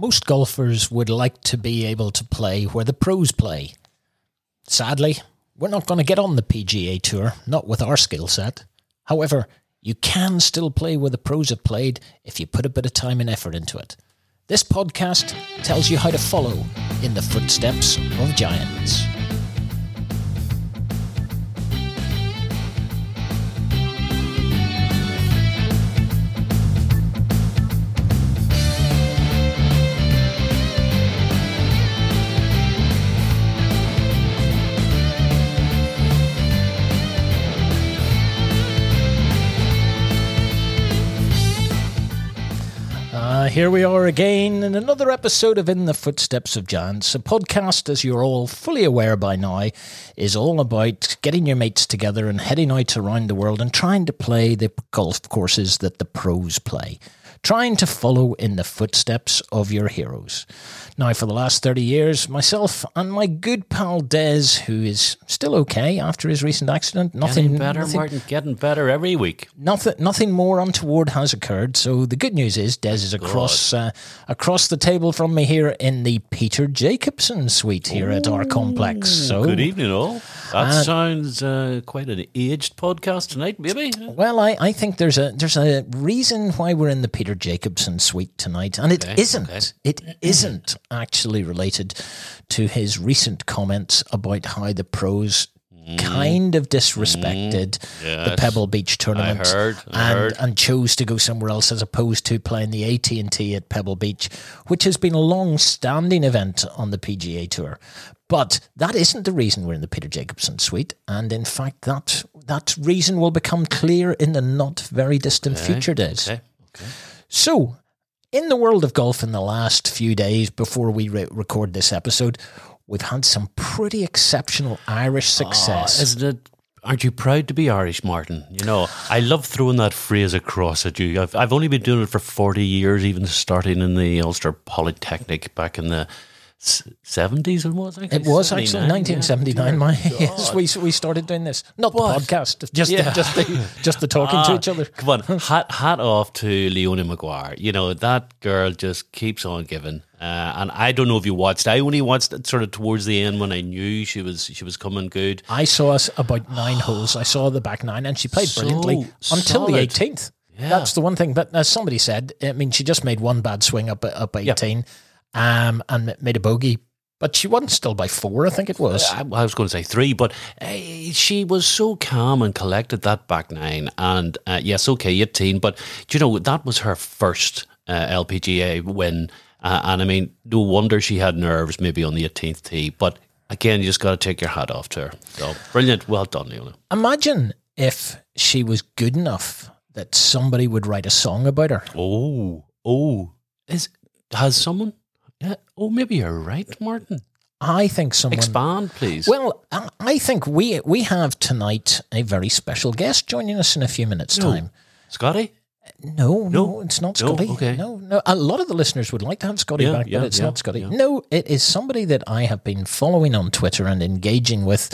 Most golfers would like to be able to play where the pros play. Sadly, we're not going to get on the PGA Tour, not with our skill set. However, you can still play where the pros have played if you put a bit of time and effort into it. This podcast tells you how to follow in the footsteps of giants. Here we are again in another episode of In the Footsteps of Giants. A podcast, as you're all fully aware by now, is all about getting your mates together and heading out around the world and trying to play the golf courses that the pros play. Trying to follow in the footsteps of your heroes. Now, for the last 30 years, myself and my good pal Des, who is still okay after his recent accident, nothing Getting better, nothing, Martin. Getting better every week. nothing nothing more untoward has occurred. So the good news is Des is across uh, across the table from me here in the Peter Jacobsen suite here at our complex. So Good evening, all. That Uh, sounds uh, quite an aged podcast tonight, maybe. Well, I, I think there's a there's a reason why we're in the Peter Jacobsen suite tonight, and it Okay, not okay. It isn't actually related to his recent comments about how the pros kind of disrespected the Mm. Yes. Pebble Beach tournament heard, I and heard. and chose to go somewhere else as opposed to playing the AT and T at Pebble Beach, which has been a long-standing event on the PGA Tour. But that isn't the reason we're in the Peter Jacobsen suite, and in fact, that that reason will become clear in the not very distant future days. Okay. okay. So, in the world of golf, in the last few days before we re- record this episode, we've had some pretty exceptional Irish ah, success. Isn't it? Aren't you proud to be Irish, Martin? You know, I love throwing that phrase across at you. I've, I've only been doing it for 40 years, even starting in the Ulster Polytechnic back in the s- 70s, it was actually. It was actually 1979. My Dear yes, we we started doing this, not the podcast, just Yeah. the, just the just the talking to Ah, each other. Come on, hat hat off to Leona Maguire. You know that girl just keeps on giving. Uh, and I don't know if you watched. I only watched it sort of towards the end when I knew she was she was coming good. I saw us about nine holes. I saw the back nine, and she played So brilliantly until the 18th. Yeah. That's the one thing. But as somebody said, I mean, she just made one bad swing up up 18, um, and made a bogey. But she won still by four, I think it was. I, I was going to say three, but uh, she was so calm and collected that back nine. And uh, yes, okay, eighteen, but do you know that was her first uh, LPGA win. Uh, and I mean, no wonder she had nerves maybe on the eighteenth tee. But again, you just got to take your hat off to her. So brilliant, well done, Leona. Imagine if she was good enough that somebody would write a song about her. Oh, oh, is has someone? Yeah. Oh, maybe you're right, Martin. I think someone. Expand, please. Well, I think we we have tonight a very special guest joining us in a few minutes' No. time. Scotty. No, no, No? it's not No? Scotty. Okay. No, no. A lot of the listeners would like to have Scotty Yeah, back, yeah, but it's yeah, not Scotty. No, it is somebody that I have been following on Twitter and engaging with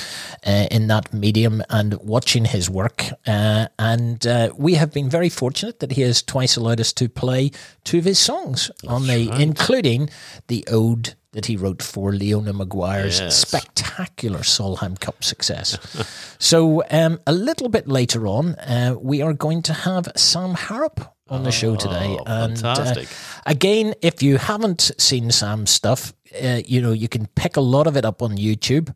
uh, in that medium and watching his work. Uh, and uh, we have been very fortunate that he has twice allowed us to play two of his songs on the, including the ode that he wrote for Leona Maguire's Yes. spectacular Solheim Cup success. so, um, a little bit later on, uh, we are going to have Sam Harrop on the show today. Oh, And, uh, fantastic. again, if you haven't seen Sam's stuff, uh, you know, you can pick a lot of it up on YouTube.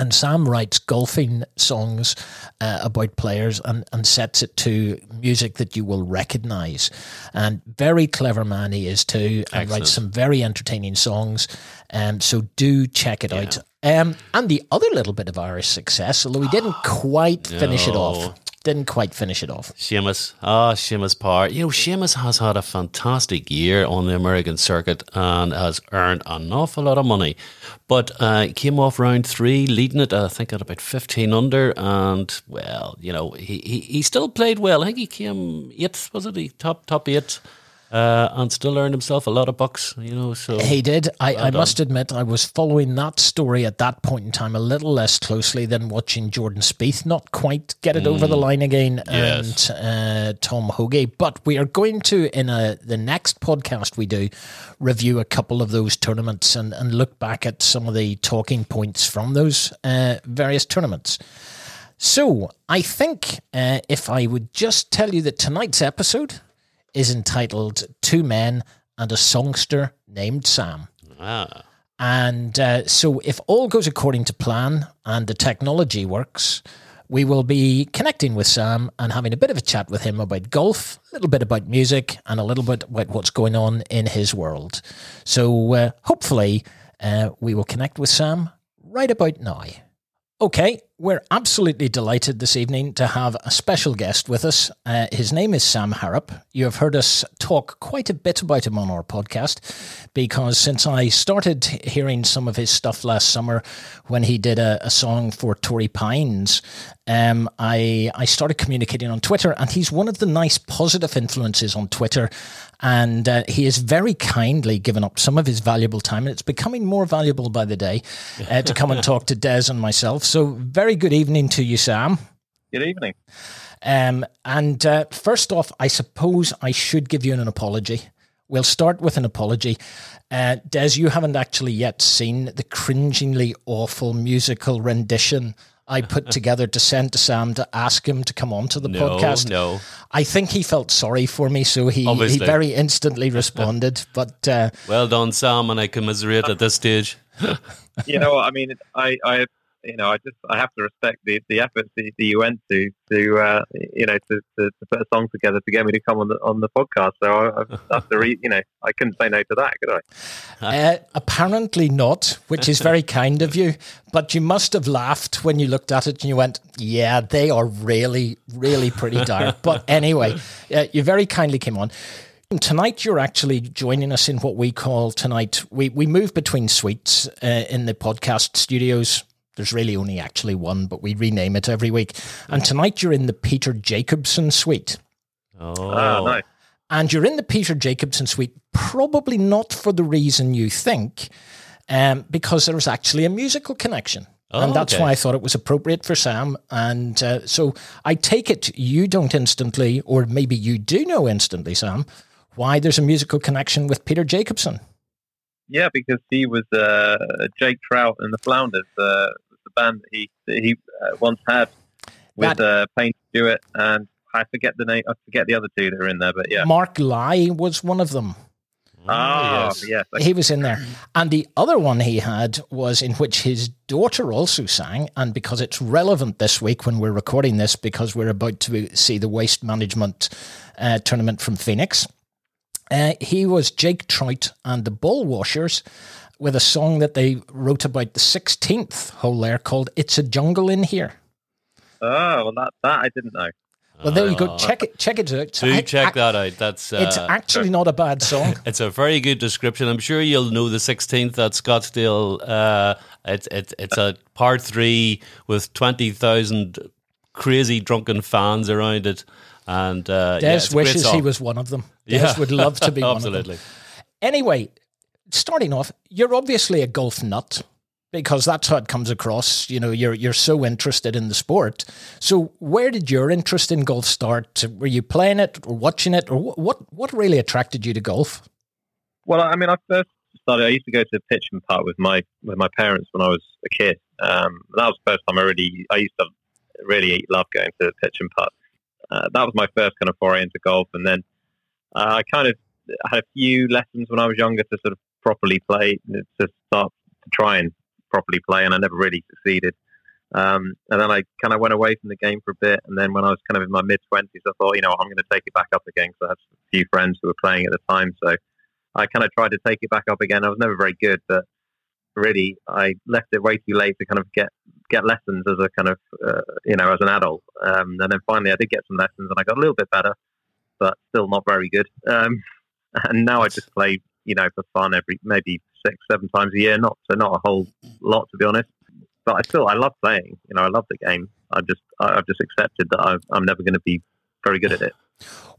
And Sam writes golfing songs uh, about players and, and sets it to music that you will recognize. And very clever man he is too, and Excellent. writes some very entertaining songs. Um, so do check it out. Um, and the other little bit of Irish success, although we didn't quite finish it off, didn't quite finish it off. Seamus, ah, Seamus Power. You know, Seamus has had a fantastic year on the American circuit and has earned an awful lot of money. But uh, came off round three, leading it, I think, at about 15 under. And, well, you know, he, he, he still played well. I think he came eighth, was it? He top, top eight. Uh, and still earned himself a lot of bucks. You know, so he did. I, well I must admit, I was following that story at that point in time a little less closely than watching Jordan Spieth not quite get it mm. over the mm. line again yes. and uh, Tom Hoge. But we are going to in a the next podcast we do review a couple of those tournaments and, and look back at some of the talking points from those uh, various tournaments. So, I think uh, if I would just tell you that tonight's episode is entitled Two Men and a Songster Named Sam. Ah. And uh, so, if all goes according to plan and the technology works, we will be connecting with Sam and having a bit of a chat with him about golf, a little bit about music, and a little bit about what's going on in his world. So, uh, hopefully, uh, we will connect with Sam right about now. Okay, we're absolutely delighted this evening to have a special guest with us. Uh, his name is Sam Harrop. You have heard us talk quite a bit about him on our podcast because since I started hearing some of his stuff last summer when he did a, a song for Torrey Pines, um, I, I started communicating on Twitter, and he's one of the nice positive influences on Twitter. And uh, he has very kindly given up some of his valuable time, and it's becoming more valuable by the day uh, to come and talk to Des and myself. So, very good evening to you, Sam. Good evening. Um, and uh, first off, I suppose I should give you an apology. We'll start with an apology. Uh, Des, you haven't actually yet seen the cringingly awful musical rendition I put together to send to Sam to ask him to come on to the no, podcast. No, I think he felt sorry for me, so he, he very instantly responded. But uh, well done, Sam, and I commiserate at this stage. you know, I mean, I, I you know, I just I have to respect the, the efforts that you went to to uh, you know to, to, to, put a song together to get me to come on the on the podcast. So I, I have to re, you know I couldn't say no to that, could I? Uh, apparently not, which is very kind of you. But you must have laughed when you looked at it and you went, "Yeah, they are really really pretty dark." but anyway, uh, you very kindly came on. Tonight, you're actually joining us in what we call tonight. We we move between suites uh, in the podcast studios there's really only actually one, but we rename it every week. And tonight you're in the Peter Jacobsen suite. Oh, ah, nice. And you're in the Peter Jacobsen suite, probably not for the reason you think, um, because there's actually a musical connection. Oh, and that's okay. why I thought it was appropriate for Sam. And uh, so I take it you don't instantly, or maybe you do know instantly, Sam, why there's a musical connection with Peter Jacobsen. Yeah, because he was uh, Jake Trout and the Flounders. Uh, the band that he that he uh, once had with that, uh, Payne Stewart and I forget the name. I forget the other two that are in there, but yeah, Mark Lye was one of them. Ah, yes. yes. He was in there. And the other one he had was in which his daughter also sang. And because it's relevant this week when we're recording this, because we're about to see the waste management uh, tournament from Phoenix, uh, he was Jake Trout and the Ball Washers with a song that they wrote about the 16th hole there called It's a Jungle in Here. Oh, well, that, that I didn't know. Well, there you go. Check it. Check it out. Do check that out. That's uh, it's actually not a bad song. it's a very good description. I'm sure you'll know the 16th at Scottsdale. Uh, it's it's it's a part three with twenty thousand crazy drunken fans around it, and uh, Des yeah, wishes he was one of them. Des yeah. would love to be one of them. Anyway, starting off, you're obviously a golf nut because that's how it comes across. You know, you're you're so interested in the sport. So, where did your interest in golf start? Were you playing it or watching it, or what? What really attracted you to golf? Well, I mean, I first started. I used to go to the pitch and putt with my with my parents when I was a kid. Um, that was the first time I really. I used to really love going to pitch and putt. Uh, that was my first kind of foray into golf, and then uh, I kind of had a few lessons when I was younger to sort of properly play, to start to try and properly play, and I never really succeeded. Um, and then I kind of went away from the game for a bit. And then when I was kind of in my mid twenties, I thought, you know, I'm going to take it back up again because I had a few friends who were playing at the time. So I kind of tried to take it back up again. I was never very good, but really I left it way too late to kind of get get lessons as a kind of uh, you know as an adult. Um, and then finally I did get some lessons and I got a little bit better, but still not very good. Um, and now I just play you know, for fun every maybe six, seven times a year. Not so not a whole lot to be honest. But I still I love playing. You know, I love the game. I just I've just accepted that i am never going to be very good at it.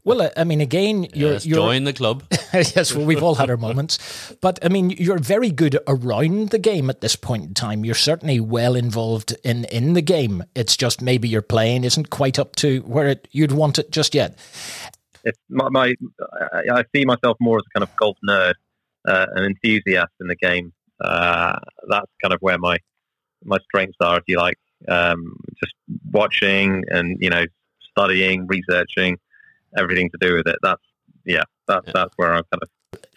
Well, I mean, again, you're, yes, you're join the club. yes, well, we've all had our moments, but I mean, you're very good around the game at this point in time. You're certainly well involved in in the game. It's just maybe your playing isn't quite up to where it, you'd want it just yet. It's my, my I see myself more as a kind of golf nerd, uh, an enthusiast in the game. Uh, that's kind of where my my strengths are, if you like. Um, just watching and you know studying, researching, everything to do with it. That's yeah, that's yeah. that's where I'm kind of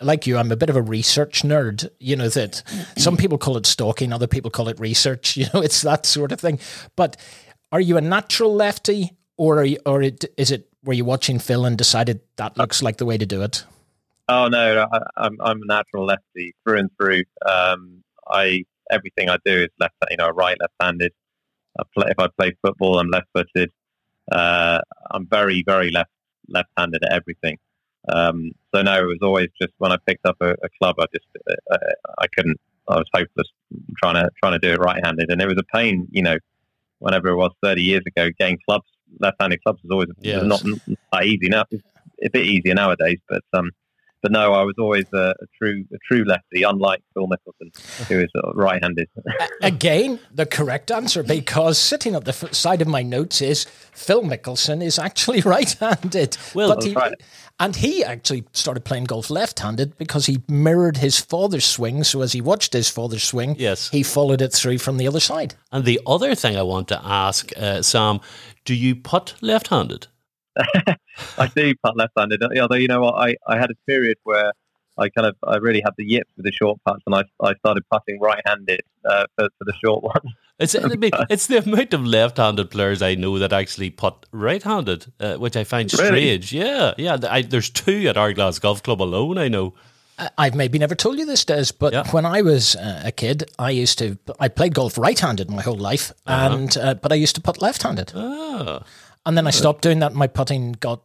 like you, I'm a bit of a research nerd. You know that some people call it stalking, other people call it research. You know, it's that sort of thing. But are you a natural lefty, or are you, or is it were you watching Phil and decided that looks like the way to do it? Oh no, I, am I'm a natural lefty through and through. Um, I everything I do is left, you know, right, left-handed. I play, if I play football, I'm left-footed. Uh, I'm very, very left left-handed at everything. Um, so no, it was always just when I picked up a, a club, I just uh, I couldn't. I was hopeless trying to trying to do it right-handed, and it was a pain. You know, whenever it was 30 years ago, getting clubs, left-handed clubs was always yes. not, not easy. Now it's a bit easier nowadays, but um, but no, I was always a, a, true a true lefty, unlike Phil Mickelson, who is right-handed. Again, the correct answer because sitting at the side of my notes is Phil Mickelson is actually right-handed. Well, but he, right. and he actually started playing golf left-handed because he mirrored his father's swing. So as he watched his father's swing, yes. he followed it through from the other side. And the other thing I want to ask uh, Sam, do you putt left-handed? I do putt left-handed. Although you know what, I, I had a period where I kind of I really had the yips with the short putts, and I, I started putting right-handed uh, for, for the short ones. It's it's the amount of left-handed players I know that actually putt right-handed, uh, which I find strange. Really? Yeah, yeah. I, there's two at Ardglass Golf Club alone. I know. I've maybe never told you this, Des, but yeah. when I was uh, a kid, I used to I played golf right-handed my whole life, uh-huh. and uh, but I used to putt left-handed. Oh. And then I stopped doing that. And my putting got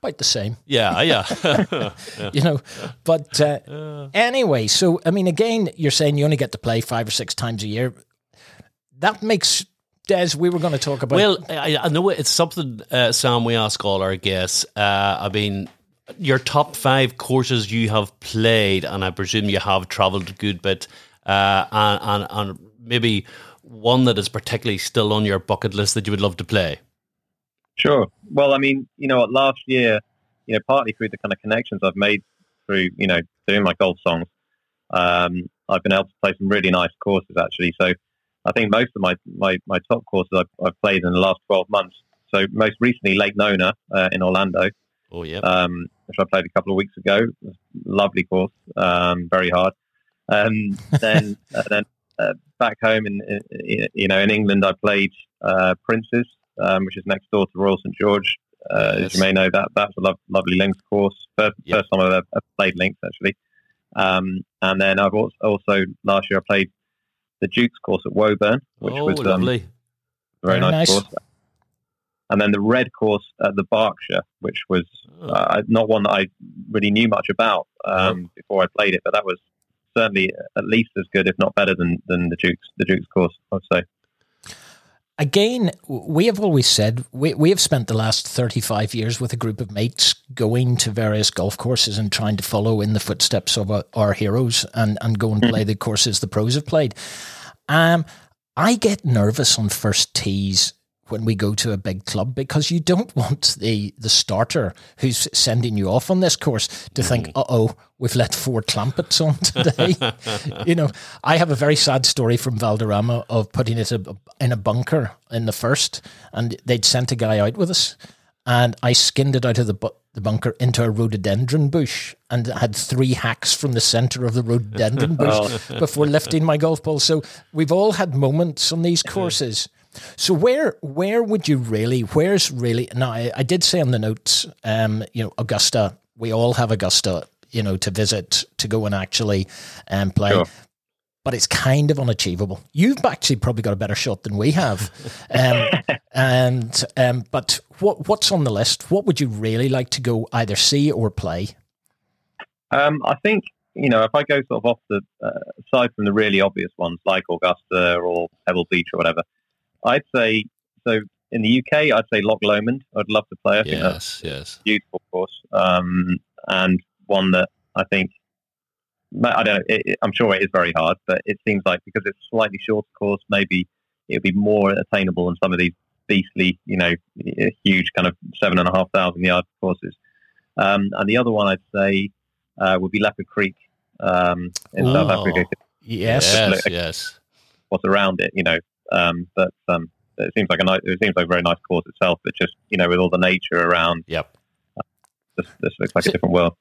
quite the same. Yeah, yeah. yeah. You know, but uh, anyway, so I mean, again, you're saying you only get to play five or six times a year. That makes Des, we were going to talk about. Well, I, I know it's something, uh, Sam. We ask all our guests. Uh, I mean, your top five courses you have played, and I presume you have travelled a good bit, uh, and, and and maybe one that is particularly still on your bucket list that you would love to play. Sure. Well, I mean, you know, last year, you know, partly through the kind of connections I've made through, you know, doing my golf songs, um, I've been able to play some really nice courses actually. So I think most of my, my, my top courses I've, I've played in the last 12 months. So most recently, Lake Nona uh, in Orlando. Oh, yeah. Um, which I played a couple of weeks ago. Lovely course, um, very hard. Um, then uh, then uh, back home in, in, you know in England, I played uh, Princes um, which is next door to Royal St George. Uh, yes. As you may know, that that's a lo- lovely links course. First, yep. first time I've ever played links actually. Um, and then I've also, also, last year I played the Duke's course at Woburn, which oh, was um, lovely, very, very nice, nice, course. And then the red course at the Berkshire, which was oh. uh, not one that I really knew much about um, oh. before I played it, but that was certainly at least as good, if not better, than, than the Duke's the Duke's course. I'd say again, we have always said we, we have spent the last 35 years with a group of mates going to various golf courses and trying to follow in the footsteps of our, our heroes and, and go and play the courses the pros have played. Um, I get nervous on first tees when we go to a big club because you don't want the the starter who's sending you off on this course to mm. think, uh oh, we've let four Clampetts on today. you know, I have a very sad story from Valderrama of putting it in a bunker in the first, and they'd sent a guy out with us, and I skinned it out of the bu- the bunker into a rhododendron bush and had three hacks from the center of the rhododendron bush oh. before lifting my golf ball. So we've all had moments on these courses so where where would you really? Where's really? Now I, I did say on the notes, um, you know, Augusta. We all have Augusta, you know, to visit to go and actually um, play. Sure. But it's kind of unachievable. You've actually probably got a better shot than we have. Um, and um, but what what's on the list? What would you really like to go either see or play? Um, I think you know if I go sort of off the uh, aside from the really obvious ones like Augusta or Pebble Beach or whatever, I'd say so. in the UK, I'd say Loch Lomond. I'd love to play. I think Yes, yes. beautiful course, um, and one that I think I don't know. It, it- I'm sure it is very hard, but it seems like because it's slightly shorter course, maybe it'd be more attainable than some of these beastly, you know, huge kind of seven and a half thousand yard courses. Um, and the other one I'd say uh, would be Leopard Creek um, in South Oh. Africa. Yes. yes, yes. What's around it, you know, um, but um, it seems like a nice, it seems like a very nice course itself. But just you know, with all the nature around, Yep. this, this looks like So- a different world.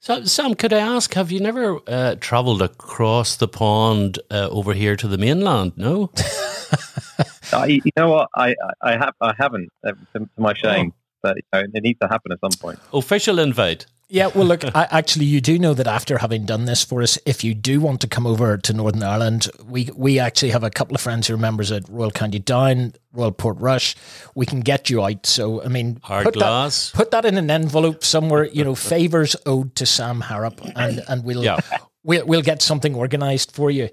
So, Sam, could I ask, have you never uh, travelled across the pond uh, over here to the mainland? No? I, you know what? I, I I have I haven't uh, to, to my shame, but you know, it needs to happen at some point. Official invite. Yeah, well, look, I, actually, you do know that after having done this for us, if you do want to come over to Northern Ireland, we we actually have a couple of friends who are members at Royal County Down, Royal Portrush. We can get you out. So, I mean, Hard put glass. that put that in an envelope somewhere. You know, favors owed to Sam Harrop, and and we'll Yeah. we'll we'll get something organised for you.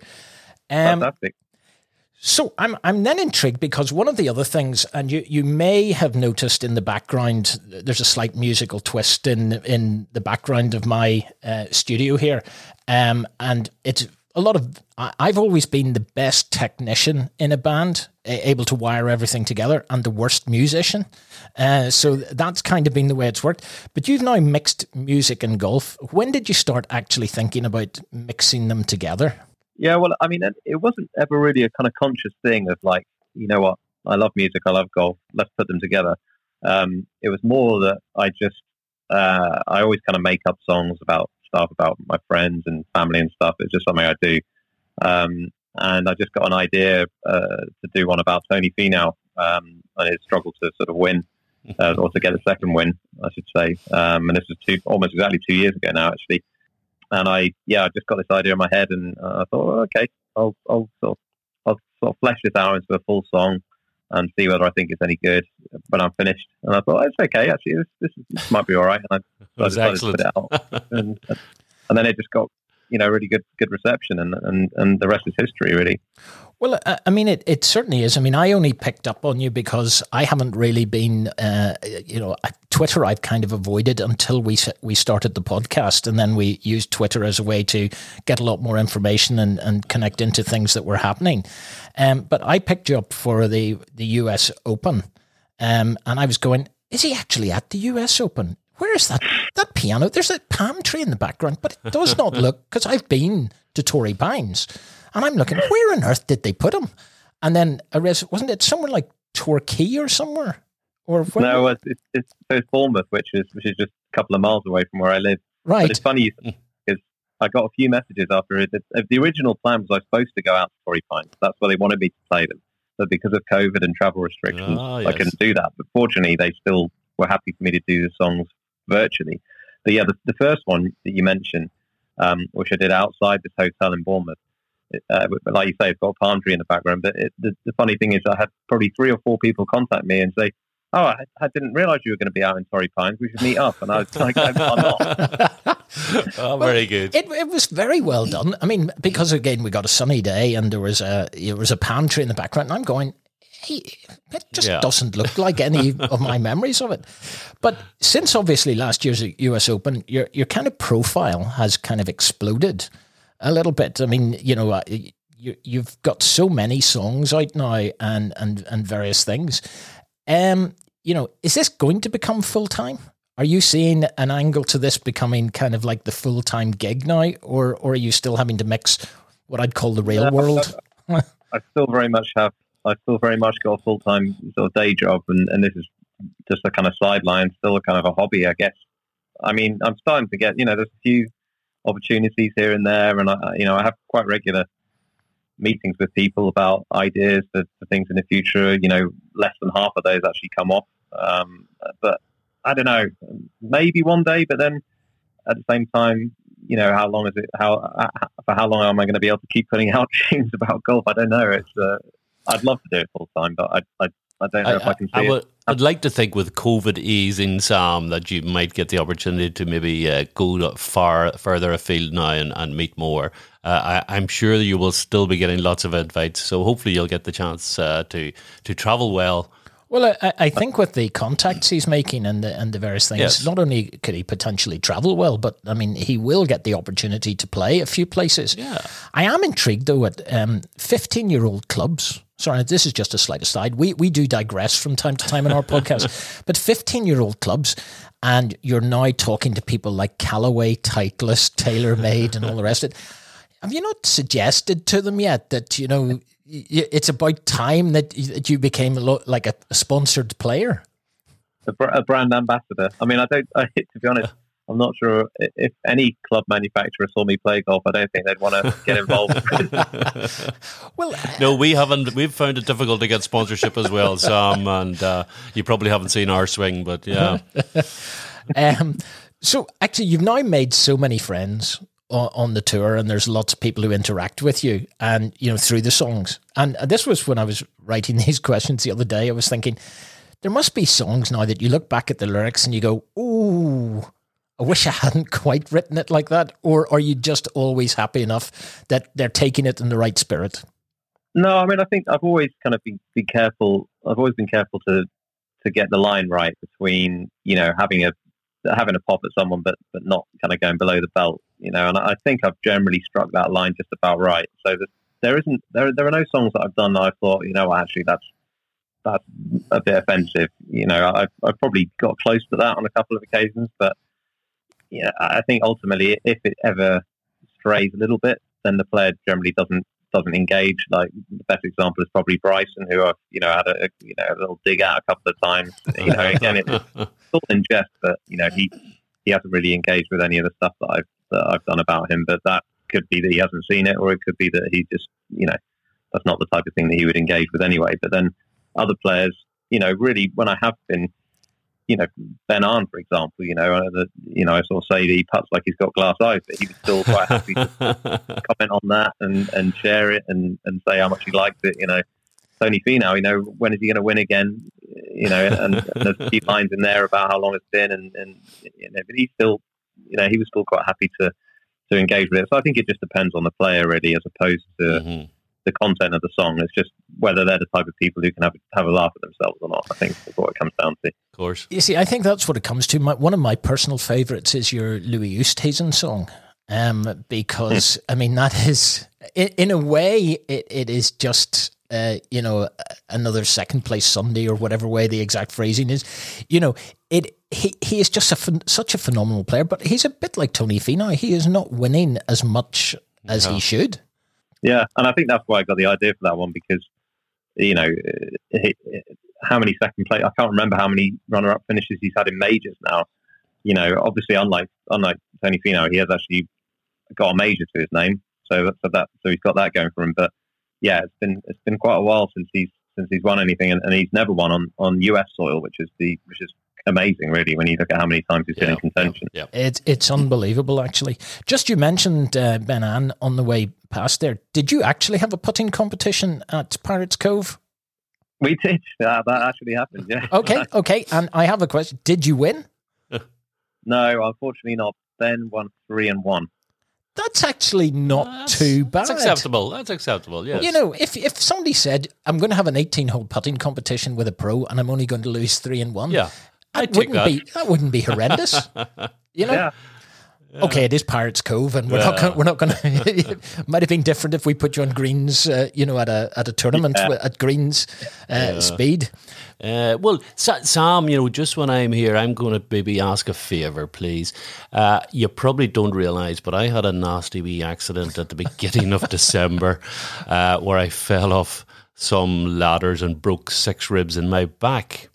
Um, Fantastic. So I'm I'm then intrigued because one of the other things, and you, you may have noticed in the background, there's a slight musical twist in in the background of my uh, studio here, um, and it's a lot of. I've always been the best technician in a band, able to wire everything together, and the worst musician. Uh, so that's kind of been the way it's worked. But you've now mixed music and golf. When did you start actually thinking about mixing them together? Yeah, well, I mean, it- wasn't ever really a kind of conscious thing of like, you know what, I love music, I love golf, let's put them together. Um, it was more that I just, uh, I always kind of make up songs about stuff about my friends and family and stuff. It's just something I do. Um, and I just got an idea uh, to do one about Tony Finau um, and his struggle to sort of win, uh, or to get a second win, I should say. Um, and this was two, almost exactly two years ago now, actually and I yeah I just got this idea in my head and uh, I thought okay I'll I'll sort of, I'll sort of flesh this out into a full song and see whether I think it's any good when I'm finished. And I thought it's okay actually this this, is- this might be all right. And I, I decided to put it out. And, and then it just got you know really good good reception and and, and the rest is history really Well, I- I mean, it, it certainly is. I mean, I only picked up on you because I haven't really been, uh, you know, Twitter. I've kind of avoided until we we started the podcast, and then we used Twitter as a way to get a lot more information and, and connect into things that were happening. Um, but I picked you up for the the U.S. Open, um, and I was going, is he actually at the U.S. Open? Where is that that piano? There's a palm tree in the background, but it does not look because I've been to Torrey Pines. And I'm looking, where on earth did they put him? And then I realized, wasn't it somewhere like Torquay or somewhere? Or where? no it's, it's, it's, it's Bournemouth which is which is just a couple of miles away from where I live But right. it's funny because I got a few messages after it. The, the original plan was I was supposed to go out to Torrey Pines. That's where they wanted me to play them. But because of COVID and travel restrictions, Ah, I couldn't do that. But fortunately, they still were happy for me to do the songs virtually. But yeah, the, the first one that you mentioned, um, which I did outside this hotel in Bournemouth, it, uh, but like you say, it's got a palm tree in the background. But it, the, the funny thing is, I had probably three or four people contact me and say, "Oh, I, I didn't realise you were going to be out in Torrey Pines. We should meet up." And I was like, "I'm not." oh, very good. It, it was very well done. I mean, because again, we got a sunny day and there was a there was a palm tree in the background. And I'm going, hey, it just Yeah. doesn't look like any of my memories of it. But since obviously last year's U.S. Open, your your kind of profile has kind of exploded a little bit. I mean, you know, uh, you you've got so many songs out now and and and various things. Um, you know, is this going to become full time? Are you seeing an angle to this becoming kind of like the full time gig now, or or are you still having to mix what I'd call the real No, world? I still very much have. I still very much got a full time sort of day job, and, and this is just a kind of sideline, still a kind of a hobby, I guess. I mean, I'm starting to get, you know, there's a few opportunities here and there, and I, you know, I have quite regular meetings with people about ideas for, for things in the future. You know, less than half of those actually come off, um, but I don't know, maybe one day, but then at the same time, you know, how long is it? How for how long am I going to be able to keep putting out tunes about golf? I don't know. It's uh, I'd love to do it full time, but I, I I don't know if I can see I it. would, I'd like to think with COVID easing, Sam, that you might get the opportunity to maybe uh, go far further afield now and, and meet more. Uh, I, I'm sure you will still be getting lots of invites, so hopefully you'll get the chance uh, to to travel well. Well, I, I think with the contacts he's making and the and the various things, Yes. not only could he potentially travel well, but I mean, he will get the opportunity to play a few places. Yeah. I am intrigued though at um, fifteen-year-old clubs. Sorry, this is just a slight aside. We we do digress from time to time in our podcast, but fifteen-year-old clubs, and you're now talking to people like Callaway, Titleist, TaylorMade, and all the rest of it. Have you not suggested to them yet that you know y- y- it's about time that you became a lo- like a, a sponsored player? a, a brand ambassador. I mean, I don't. I, to be honest, I'm not sure if any club manufacturer saw me play golf. I don't think they'd want to get involved. Well, no, we haven't. We've found it difficult to get sponsorship as well, Sam, and uh, you probably haven't seen our swing, but yeah. um, so actually, you've now made so many friends on, on the tour, and there's lots of people who interact with you, and you know through the songs. And this was when I was writing these questions the other day. I was thinking there must be songs now that you look back at the lyrics and you go, "Ooh." I wish I hadn't quite written it like that. Or are you just always happy enough that they're taking it in the right spirit? no, I mean, I think I've always kind of been, been careful. I've always been careful to to get the line right between you know having a having a pop at someone, but but not kind of going below the belt. You know, and I think I've generally struck that line just about right. So the, there isn't there there are no songs that I've done that I thought you know actually that's that's a bit offensive. You know, I've I've probably got close to that on a couple of occasions, but yeah, I think ultimately if it ever strays a little bit, then the player generally doesn't doesn't engage. Like the best example is probably Bryson, who I've you know had a you know a little dig at a couple of times. You know, again it's all in jest, but you know he he hasn't really engaged with any of the stuff that I've that I've done about him. But that could be that he hasn't seen it, or it could be that he just you know that's not the type of thing that he would engage with anyway. But then other players, you know, really when I have been. You know, Ben An, for example. You know, uh, that you know, I sort of say he puts like he's got glass eyes, but he was still quite happy to comment on that and, and share it and, and say how much he liked it. You know, Tony Finau, you know, when is he going to win again? You know, and, and there's a few lines in there about how long it's been, and, and you know, but he's still, you know, he was still quite happy to to engage with it. So I think it just depends on the player really, as opposed to Mhm. The content of the song. It's just whether they're the type of people who can have have a laugh at themselves or not. I think is what it comes down to. Of course. You see, I think that's what it comes to. My, one of my personal favorites is your Louis Oosthuizen song. Um, because I mean that is in, in a way it, it is just uh, you know another second place Sunday or whatever way the exact phrasing is. You know it he he is just a phen- such a phenomenal player, but he's a bit like Tony Finau. He is not winning as much as he should. Yeah, and I think that's why I got the idea for that one because you know uh, he, how many second place I can't remember how many runner-up finishes he's had in majors now. You know, obviously unlike unlike Tony Finau, he has actually got a major to his name, so so that so he's got that going for him. But yeah, it's been it's been quite a while since he's since he's won anything, and, and he's never won on, on US soil, which is the which is amazing, really, when you look at how many times he's been in contention. Yeah. It's it's unbelievable, actually. Just you mentioned uh, Ben An on the way past there. Did you actually have a putting competition at Pirates Cove? We did that. That actually happened. Yeah. Okay, okay. And I have a question. Did you win? no, unfortunately not. Ben won three and one. That's actually not That's- too bad. That's acceptable. That's acceptable. Yes. You know, if if somebody said I'm going to have an 18 hole putting competition with a pro and I'm only going to lose three and one, Yeah. that I'd wouldn't that. be that wouldn't be horrendous. you know. Yeah. Okay, it is Pirates Cove, and we're not Yeah. gonna, we're not going to. Might have been different if we put you on greens, uh, you know, at a at a tournament Yeah. at greens uh, speed. Uh, well, Sam, you know, just when I'm here, I'm going to maybe ask a favour, please. Uh, you probably don't realise, but I had a nasty wee accident at the beginning of December uh, where I fell off some ladders and broke six ribs in my back.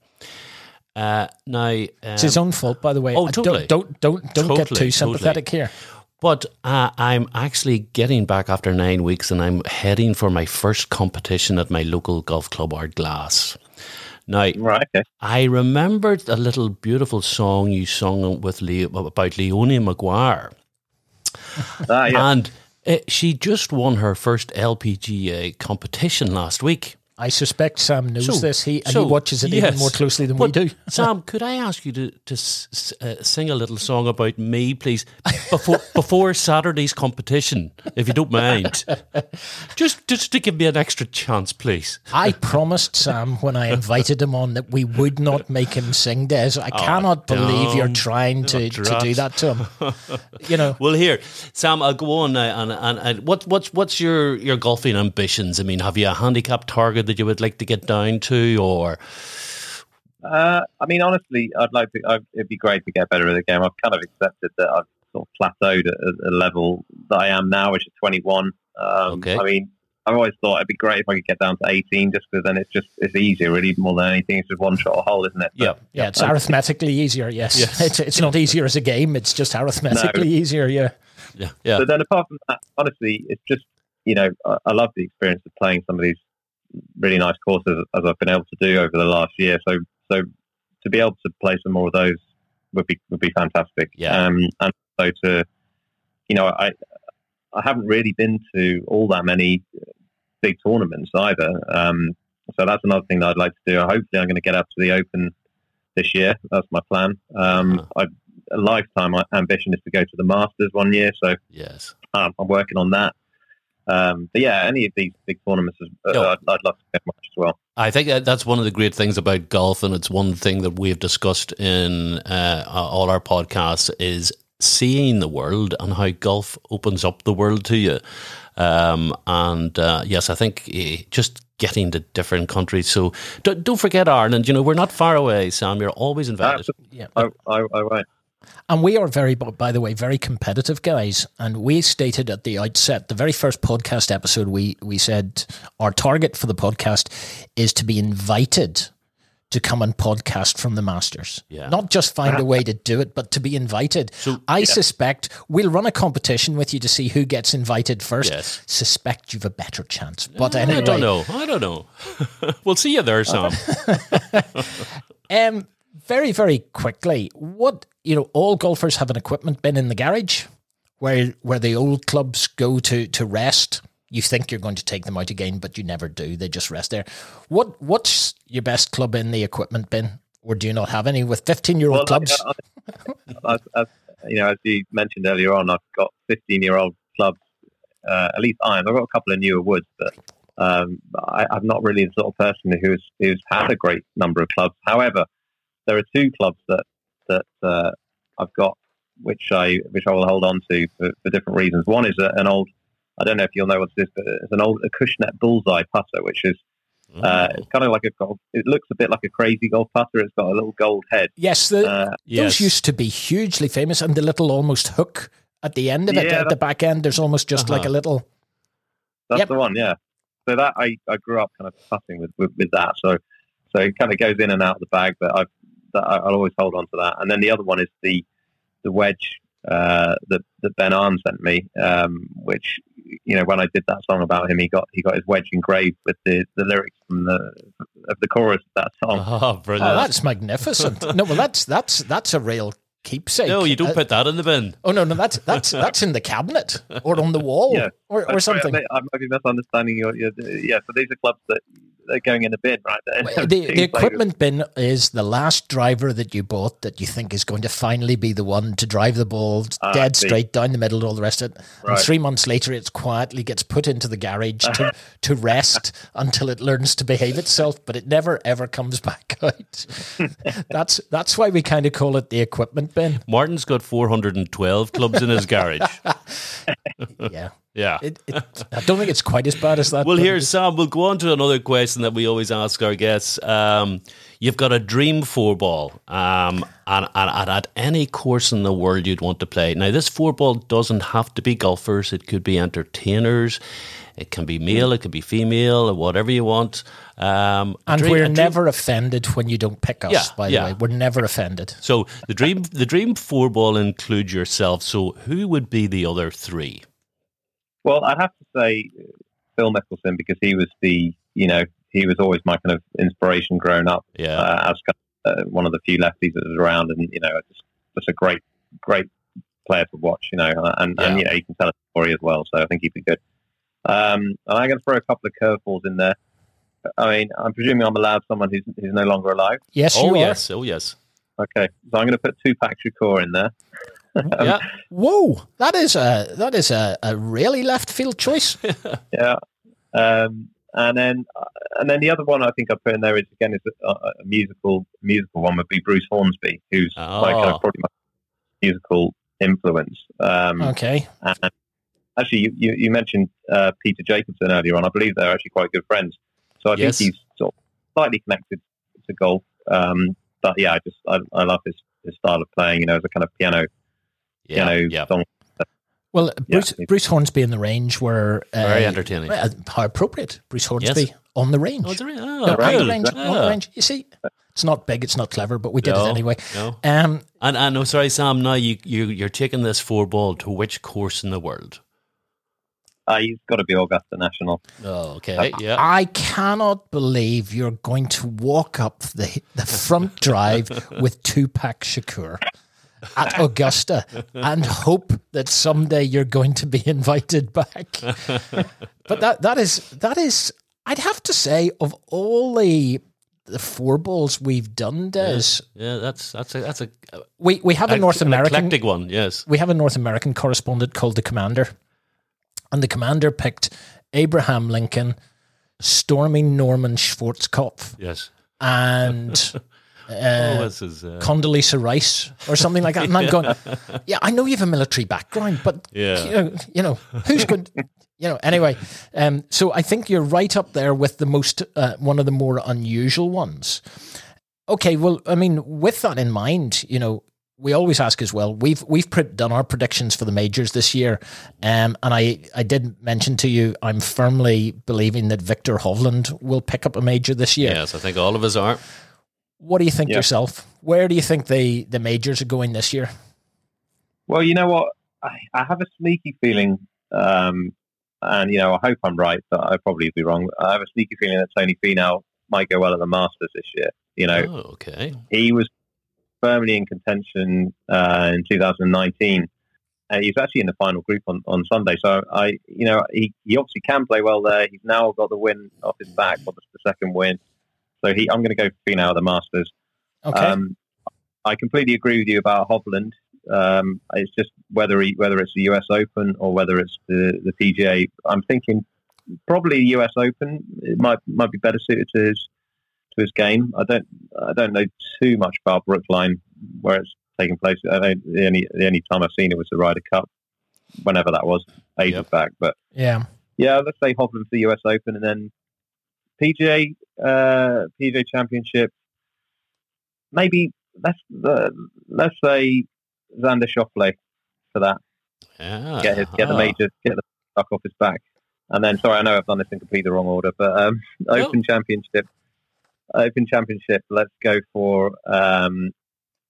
Uh, now, um, It's his own fault, by the way. Oh, Uh, totally. Don't don't don't, don't get too sympathetic here. But uh, I'm actually getting back after nine weeks and I'm heading for my first competition at my local golf club, Ardglass. Now, Right. Okay. I remembered a little beautiful song you sung with Leo, about Leona Maguire, Ah, yeah. And uh, she just won her first LPGA competition last week. I suspect Sam knows So- this. He and so, he watches it even more closely than we do. Sam, could I ask you to to uh, sing a little song about me, please, before before Saturday's competition, if you don't mind? Just just to give me an extra chance, please. I promised Sam when I invited him on that we would not make him sing Des. I cannot believe you're trying to, to do that to him. You know, Well, here, Sam, I'll go on now. And, and, and what, what's what's your, your golfing ambitions? I mean, have you a handicap target that you would like to get down to, or Uh, I mean, honestly, I'd like to. I'd, it'd be great to get better at the game. I've kind of accepted that I've sort of plateaued at a, a level that I am now, which is 21. Um, Okay. I mean, I've always thought it'd be great if I could get down to 18, just because then it's just it's easier, really, more than anything. It's just one shot a hole, isn't it? But, yeah, it's arithmetically easier. Yes, Yes. It's, it's not easier as a game. It's just arithmetically easier. Yeah. yeah, yeah, But then apart from that, honestly, it's just you know I, I love the experience of playing some of these really nice courses as I've been able to do over the last year. So so to be able to play some more of those would be would be fantastic. Yeah. Um, and so to you know I I haven't really been to all that many big tournaments either. Um, so that's another thing that I'd like to do. Hopefully, I'm going to get up to the Open this year. That's my plan. Um, Uh-huh. I, a lifetime ambition is to go to the Masters one year. So yes. um, I'm working on that. Um, but yeah, any of these big tournaments, uh. I'd, I'd love to get much as well. I think that that's one of the great things about golf, and it's one thing that we've discussed in uh, all our podcasts is seeing the world and how golf opens up the world to you. Um, and uh, yes, I think eh, just getting to different countries. So don't, don't forget Ireland. You know, we're not far away, Sam. You're always invited. Absolutely. Yeah. I, I, I won't. And we are very, by the way, very competitive guys. And we stated at the outset, the very first podcast episode, we we said our target for the podcast is to be invited to come and podcast from the Masters. Yeah. Not just find a way to do it, but to be invited. So- I suspect we'll run a competition with you to see who gets invited first. Yes. Suspect you've a better chance. But anyway, I don't know. I don't know. we'll see you there, Sam. Um, very, very quickly, what you know, all golfers have an equipment bin in the garage, where where the old clubs go to to rest. You think you're going to take them out again, but you never do. They just rest there. What what's your best club in the equipment bin, or do you not have any with fifteen year old Well, clubs? I- as, you know, as you mentioned earlier on, I've got 15 year old clubs, uh, at least irons. I've got a couple of newer woods, but um, I, I'm not really the sort of person who's who's had a great number of clubs. However, there are two clubs that that uh, I've got, which I which I will hold on to for, for different reasons. One is a, an old. I don't know if you'll know what this is, but it's an old Acushnet Bullseye putter, which is uh, it's kind of like a golf. It looks a bit like a crazy golf putter. It's got a little gold head. yes, the, Uh, yes. those used to be hugely famous, and the little almost hook at the end of it, at the back end, there's almost just like a Uh-huh. little. That's Yep. the one, yeah. So that I, I grew up kind of putting with, with, with that. So so it kind of goes in and out of the bag, but I've that I, I'll always hold on to that. And then the other one is the the wedge uh, that that Ben An sent me, um, which you know when I did that song about him, he got he got his wedge engraved with the, the lyrics from the of the chorus of that song. Oh, Oh, that's magnificent. no, well, that's that's that's a real keepsake. no, you don't Uh, put that in the bin. Oh no, no, that's that's that's in the cabinet or on the wall Yeah. or, or That's right, something. I, may, I might be misunderstanding your, your yeah. So these are clubs that they're going in the bin, right? The, the equipment bin is the last driver that you bought that you think is going to finally be the one to drive the ball ah, I dead see. straight down the middle and all the rest of it. And three months later, it quietly gets put into the garage to, to rest until it learns to behave itself, but it never ever comes back out. that's that's why we kind of call it the equipment bin. Martin's got 412 clubs in his garage. Yeah. Yeah. It, it, I don't think it's quite as bad as that. Well, here, Sam, we'll go on to another question that we always ask our guests. Um, you've got a dream four ball, um, and, and, and at any course in the world you'd want to play. Now, this four ball doesn't have to be golfers, it could be entertainers, it can be male, it could be female, whatever you want. Um, And dream- we're never offended when you don't pick us, Yeah, by the way. We're never offended. So the dream, the dream four ball includes yourself. So who would be the other three? Well, I'd have to say uh, Phil Mickelson because he was the, you know, he was always my kind of inspiration growing up Yeah, uh, as kind of, uh, one of the few lefties that was around, and you know, just just a great, great player to watch, you know, uh, and and Yeah. yeah, he can tell a story as well. So I think he'd be good. Um, and I'm going to throw a couple of curveballs in there. I mean, I'm presuming I'm allowed someone who's, who's no longer alive. Yes, oh you yes, oh yes. Okay, so I'm going to put Tupac Shakur in there. Yeah. Whoa, that is a that is a, a really left field choice. Yeah, um, and then uh, and then the other one I think I put in there is again is a, a musical musical one would be Bruce Hornsby, who's like Oh. uh, probably my musical influence. Um, okay, And actually, you, you, you mentioned uh, Peter Jacobsen earlier on. I believe they're actually quite good friends. So I Yes. think he's sort of slightly connected to golf. Um, but yeah, I just I, I love his, his style of playing. You know, as a kind of piano yeah, piano yeah. song. well, Bruce Yeah. Bruce Hornsby in the range were uh, Very entertaining. uh, How appropriate, Bruce Hornsby Yes. on the range. Oh, is there- Yeah, oh, on the cool. range, on the range. You see, it's not big, it's not clever, but we did No, it anyway. no. Um, And and oh, sorry, Sam. Now you you you're taking this four ball to which course in the world? Uh, he's got to be Augusta National. Oh, okay, yeah. I cannot believe you're going to walk up the the front drive with Tupac Shakur at Augusta and hope that someday you're going to be invited back. But that that is that is I'd have to say of all the the four balls we've done, Des, Yeah, that's that's a that's a, we we have a North American eclectic one. Yes. we have a North American correspondent called the Commander, and the Commander picked Abraham Lincoln, Stormy Norman Schwarzkopf, Yes. and oh, uh, this is uh, Condoleezza Rice or something like that. And I'm going, yeah, I know you have a military background, but Yeah. you know, you know who's going. You know, anyway, um, so I think you're right up there with the most, uh, one of the more unusual ones. Okay, well, I mean, with that in mind, you know, we always ask as well. We've we've pred- done our predictions for the majors this year, um, and I I did mention to you I'm firmly believing that Viktor Hovland will pick up a major this year. yes. I think all of us are. What do you think Yeah. yourself? Where do you think the the majors are going this year? Well, you know what? I, I have a sneaky feeling, um, and you know, I hope I'm right, but I'll probably be wrong. I have a sneaky feeling that Tony Finau might go well at the Masters this year. You know, Oh, okay. he was firmly in contention uh, in 2019. Uh, he's actually in the final group on, on Sunday. So I, you know, he, he obviously can play well there. He's now got the win off his back. What's the second win? So he, I'm going to go for Finau the Masters. Okay. Um, I completely agree with you about Hovland. Um, it's just whether he, whether it's the U.S. Open or whether it's the, the PGA. I'm thinking probably the U.S. Open. It might might be better suited to his to his game. I don't I don't know too much about Brookline where it's taking place. I know the only the only time I've seen it was the Ryder Cup, whenever that was, ages Yep. back. But yeah. yeah, let's say Hovland for the US Open and then PGA uh, PGA Championship. Maybe let's uh, let's say Xander Schauffele for that. Yeah. Get his, get the Ah. major, get the stuck off his back, and then sorry, I know I've done this in completely the wrong order, but um, Open Championship, Open Championship. Let's go for um,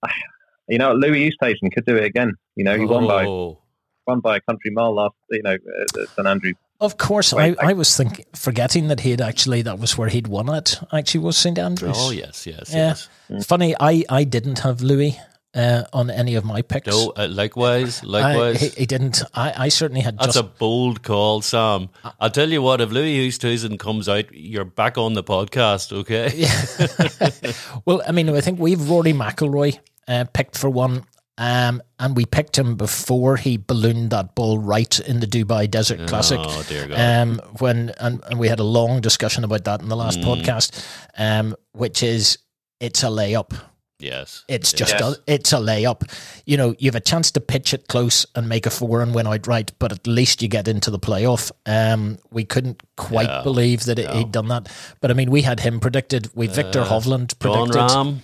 you know Louis Oosthuizen could do it again. You know he won by Oh, won by a country mile last. You know uh, St Andrews. Of course, I, I- I was thinking, forgetting that he'd actually that was where he'd won it. Actually, was St Andrews. oh yes, yes, Yeah. yes. Funny, I I didn't have Louis uh, on any of my picks. No, uh, likewise, I, likewise. he, he didn't. I, I certainly had That's just a bold call, Sam. I'll tell you what, if Louis Oosthuizen comes out, you're back on the podcast, okay? Well, I mean, I think we've Rory McIlroy uh, picked for one, um, and we picked him before he ballooned that ball right in the Dubai Desert Classic. Oh, dear God. Um, when and, and we had a long discussion about that in the last Mm. podcast, um, which is it's a layup. yes. It's yes. just a, it's a layup. You know, you have a chance to pitch it close and make a four and win outright, but at least you get into the playoff. Um, we couldn't quite Yeah, believe that it, he'd done that, but I mean, we had him predicted. We Viktor Hovland Jon predicted.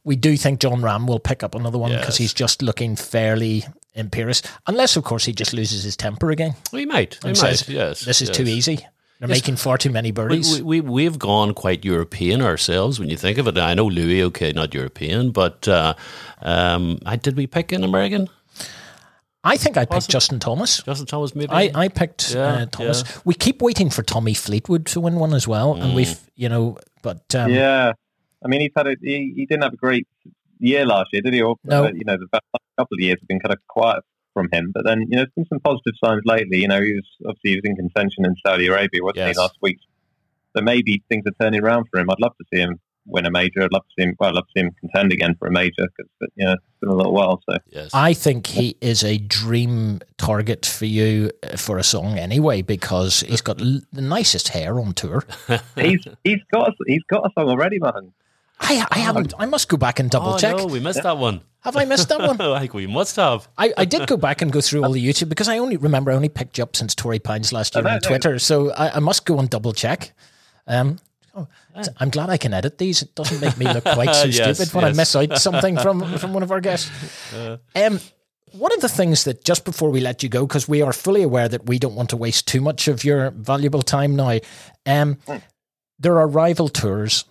Rahm. We do think Jon Rahm will pick up another one because Yes. he's just looking fairly imperious, unless of course he just loses his temper again. We might. We and might. says, Yes. This is yes. too easy. They're making far too many We, birdies. we, we, we've gone quite European ourselves when you think of it. I know Louis, okay, not European, but uh, um, I, did we pick an American? I think I picked Justin Thomas. Justin Thomas, maybe? I, I picked Yeah, uh, Thomas. We keep waiting for Tommy Fleetwood to win one as well, and we've you know, but um, yeah, I mean he's had a he, he didn't have a great year last year, did he? Or, No. uh, you know, the past couple of years have been kind of quiet from him. But then you know, there's been some positive signs lately. You know, he was obviously he was in contention in Saudi Arabia, wasn't Yes. he, last week? So maybe things are turning around for him. I'd love to see him win a major. I'd love to see him. Well, I'd love to see him contend again for a major because you know it's been a little while. So Yes. I think he is a dream target for you uh, for a song anyway because he's got l- the nicest hair on tour. he's he's got a, he's got a song already, man. I, I haven't. I must go back and double oh, check. no, we missed that one. Have I missed that one? I think we must have. I, I did go back and go through all the YouTube because I only remember I only picked you up since Torrey Pines last year no, on. Twitter, so I, I must go and double check. Um, oh, I'm glad I can edit these. It doesn't make me look quite so Yes, stupid when I miss out something from from one of our guests. Um, one of the things that just before we let you go, because we are fully aware that we don't want to waste too much of your valuable time now, um, there are rival tours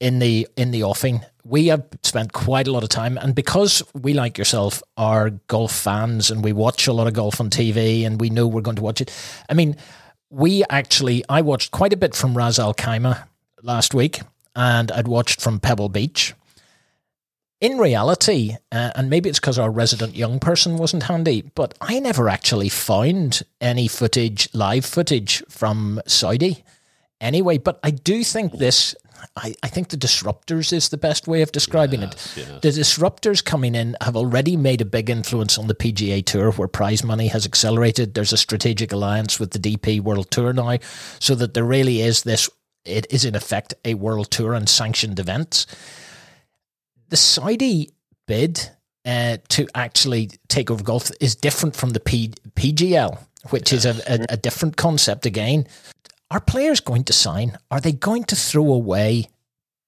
in the in the offing. We have spent quite a lot of time, and because we like yourself are golf fans, and we watch a lot of golf on TV, and we know we're going to watch it. I mean, we actually I watched quite a bit from Ras Al Khaimah last week, and I'd watched from Pebble Beach. In reality, uh, and maybe it's because our resident young person wasn't handy, but I never actually found any footage, live footage from Saudi anyway. But I do think this, I, I think the disruptors is the best way of describing it. yes. The disruptors coming in have already made a big influence on the PGA Tour, where prize money has accelerated. There's a strategic alliance with the DP World Tour now, so that there really is this. It is in effect a world tour and sanctioned events. The Saudi bid uh, to actually take over golf is different from the P- PGL, which is a, a, a different concept again. Are players going to sign? Are they going to throw away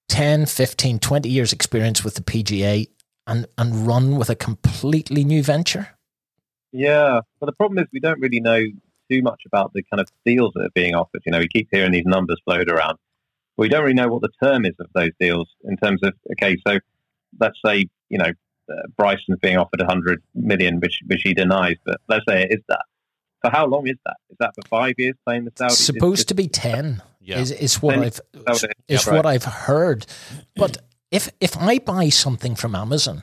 10, 15, 20 years experience with the PGA and, and run with a completely new venture? Yeah, but the problem is we don't really know too much about the kind of deals that are being offered. You know, we keep hearing these numbers floated around, but we don't really know what the term is of those deals in terms of okay, so let's say you know uh, Bryson's being offered 100 million, which which he denies, but let's say it is that. For how long is that? Is that for five years playing the Saudi? Supposed to be 10 Yeah. is, is what Ten- I've it is, is yeah, what. I've heard. But if if I buy something from Amazon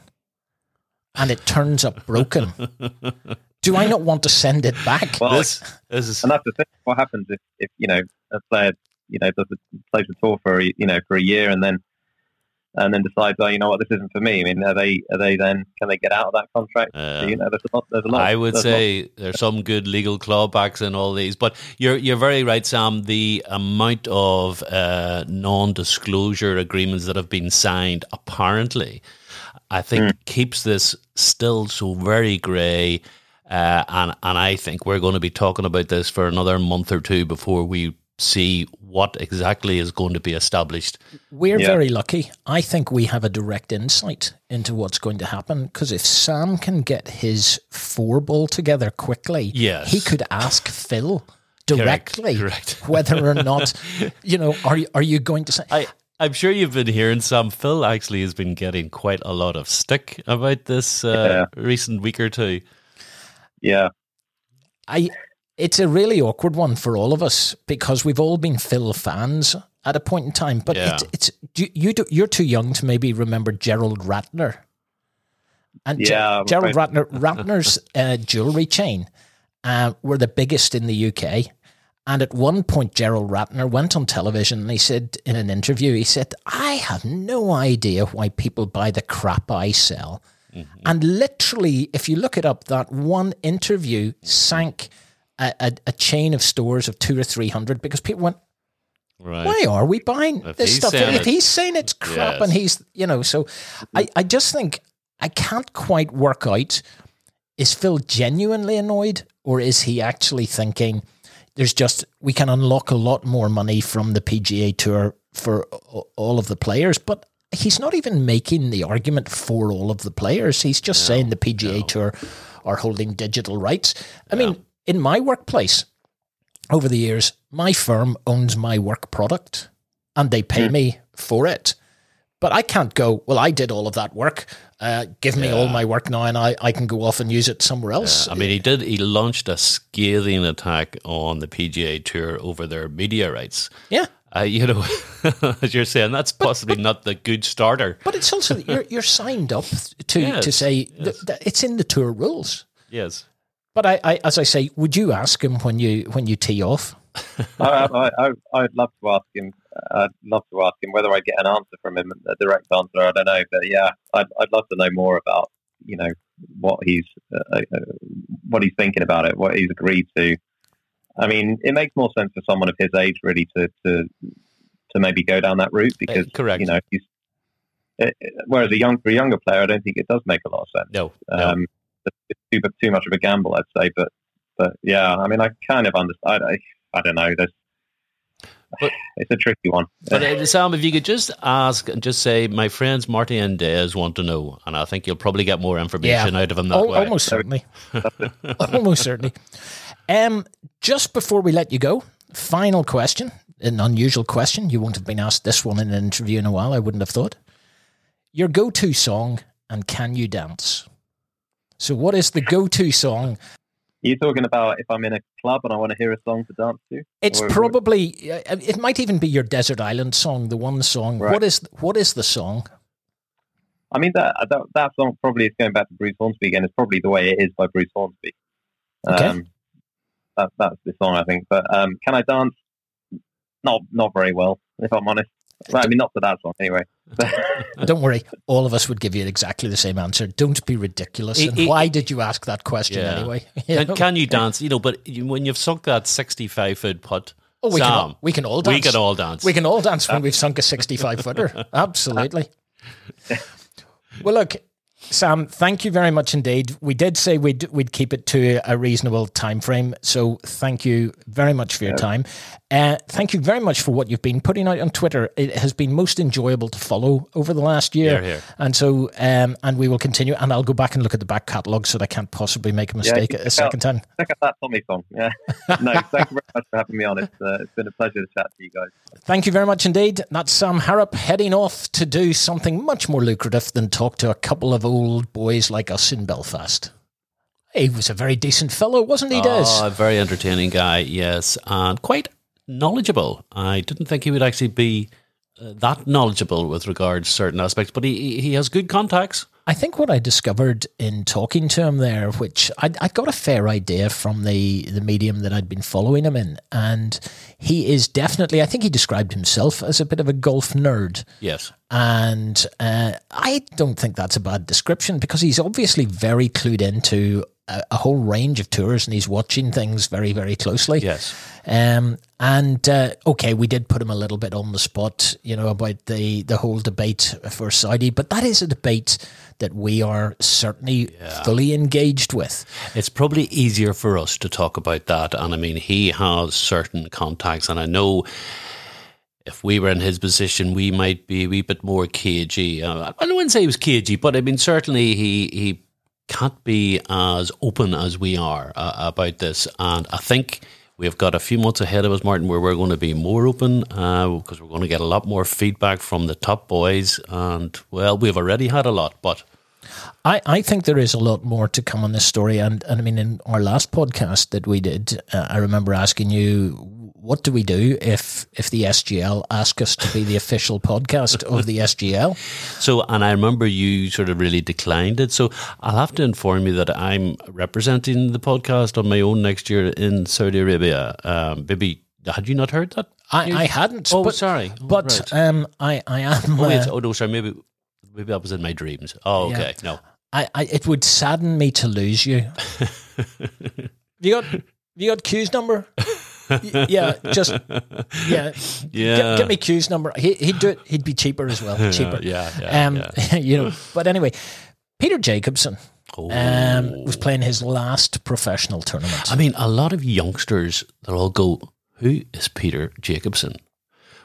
and it turns up broken, do I not want to send it back? Well, This, this is And that's the thing. What happens if, if you know a player you know does the, plays the tour for a, you know for a year and then and then decides, oh, you know what, this isn't for me. I mean, are they are they then can they get out of that contract? Uh, you know, there's a lot. There's a lot. I would there's a lot- say there's some good legal clawbacks in all these, but you're you're very right, Sam. The amount of uh, non-disclosure agreements that have been signed, apparently, I think keeps this still so very grey. Uh, and and I think we're going to be talking about this for another month or two before we see what exactly is going to be established. We're Yeah. very lucky. I think we have a direct insight into what's going to happen because if Sam can get his four ball together quickly, Yes. he could ask Phil directly correct. whether or not, you know, are you, are you going to say, I, I'm sure you've been hearing some. Phil actually has been getting quite a lot of stick about this uh, recent week or two. Yeah, I it's a really awkward one for all of us because we've all been Phil fans at a point in time. But Yeah. it's it's you, you do, you're too young to maybe remember Gerald Ratner. And Yeah, I'm Gerald Ratner Ratner's uh, jewelry chain uh, were the biggest in the UK. And at one point, Gerald Ratner went on television and he said in an interview, he said, I have no idea why people buy the crap I sell. And literally, if you look it up, that one interview sank a, a, a chain of stores of two or three hundred because people went, Right. why are we buying If this stuff? If he's saying it's crap Yes. and he's, you know, so I, I just think I can't quite work out is Phil genuinely annoyed or is he actually thinking there's just, we can unlock a lot more money from the PGA Tour for all of the players, but he's not even making the argument for all of the players. He's just saying the PGA Tour are holding digital rights. I mean, in my workplace, over the years, my firm owns my work product and they pay me for it. But I can't go, well, I did all of that work. Uh, give me all my work now and I, I can go off and use it somewhere else. I mean, he did. He launched a scathing attack on the PGA Tour over their media rights. yeah. Uh, you know, as you're saying, that's possibly not the good starter. But it's also, you're, you're signed up to, Yes, to say that, that it's in the tour rules. Yes. But I, I, as I say, would you ask him when you when you tee off? I, I, I, I'd love to ask him. I'd love to ask him whether I get an answer from him, a direct answer. I don't know, but yeah, I'd, I'd love to know more about you know what he's uh, uh, what he's thinking about it, what he's agreed to. I mean, it makes more sense for someone of his age, really, to to to maybe go down that route because Uh, correct. you know he's. uh, Whereas a young for a younger player, I don't think it does make a lot of sense. No, no. Um, it's too too much of a gamble, I'd say. But but yeah, I mean, I kind of understand. I, I don't know. There's But- it's a tricky one. But uh, Sam, if you could just ask and just say, my friends Marty and Des want to know, and I think you'll probably get more information out of them that Al- way. almost certainly. almost certainly. Um, just before we let you go, final question, an unusual question. You won't have been asked this one in an interview in a while, I wouldn't have thought. Your go to song and can you dance? So, what is the go to song? Are You're talking about if I'm in a club and I want to hear a song to dance to. It's Or- probably, uh, it might even be your Desert Island song, the one song. Right. What is What is the song? I mean, that, that that song probably is going back to Bruce Hornsby again. It's probably the way it is by Bruce Hornsby. Okay. Um, that, that's the song, I think. But um, can I dance? Not not very well, if I'm honest. Well, I mean, not for that one, anyway. Don't worry, all of us would give you exactly the same answer. Don't be ridiculous. It- and it- why did you ask that question Yeah. anyway? You Can, can you dance? You know, but when you've sunk that 65 foot putt, Oh, we Sam, can all, we can all dance. we can all dance. We can all dance when we've sunk a 65 footer. Absolutely. Well, look, Sam, thank you very much indeed. We did say we'd we'd keep it to a reasonable time frame, so thank you very much for your time. Uh, thank you very much for what you've been putting out on Twitter. It has been most enjoyable to follow over the last year, and so um, and we will continue. And I'll go back and look at the back catalogue so that I can't possibly make a mistake a second time. Check out that Tommy song. Yeah. no, thank you very much for having me on. It's, uh, it's been a pleasure to chat to you guys. Thank you very much indeed. That's Sam Harrop heading off to do something much more lucrative than talk to a couple of old boys like us in Belfast. He was a very decent fellow, wasn't he, Des? Oh, a very entertaining guy, yes, and quite knowledgeable. I didn't think he would actually be that knowledgeable with regards to certain aspects, but he he has good contacts. I think what I discovered in talking to him there, which I, I got a fair idea from the, the medium that I'd been following him in, and he is definitely, I think he described himself as a bit of a golf nerd. Yes, And uh, I don't think that's a bad description because he's obviously very clued into a, a whole range of tours and he's watching things very, very closely. yes. Um, and uh, okay, we did put him a little bit on the spot, you know, about the, the whole debate for Saudi, but that is a debate that we are certainly fully engaged with. It's probably easier for us to talk about that. And I mean, he has certain contacts, and I know if we were in his position, we might be a wee bit more cagey. Uh, I wouldn't say he was cagey, but I mean, certainly he he can't be as open as we are uh, about this. And I think we've got a few months ahead of us, Martin, where we're going to be more open uh, because we're going to get a lot more feedback from the top boys. And well, we've already had a lot, but I, I think there is a lot more to come on this story. And, and I mean, in our last podcast that we did, uh, I remember asking you, what do we do if if the SGL ask us to be the official podcast of the SGL? So, and I remember you sort of really declined it. So, I'll have to inform you that I'm representing the podcast on my own next year in Saudi Arabia. Um, maybe had you not heard that? I, I hadn't. Oh, but, sorry. Oh, But right. um, I, I am. Oh, uh, wait, oh no, sorry. Maybe maybe that was in my dreams. Oh, okay. No. I, I, it would sadden me to lose you. you got you got Q's number? Yeah, just yeah. Yeah. Get, get me Q's number. He, he'd do it. He'd be cheaper as well. Cheaper. yeah, yeah, Um, you know. But anyway, Peter Jacobsen Oh. um, was playing his last professional tournament. I mean, a lot of youngsters, they'll all go, Who is Peter Jacobsen?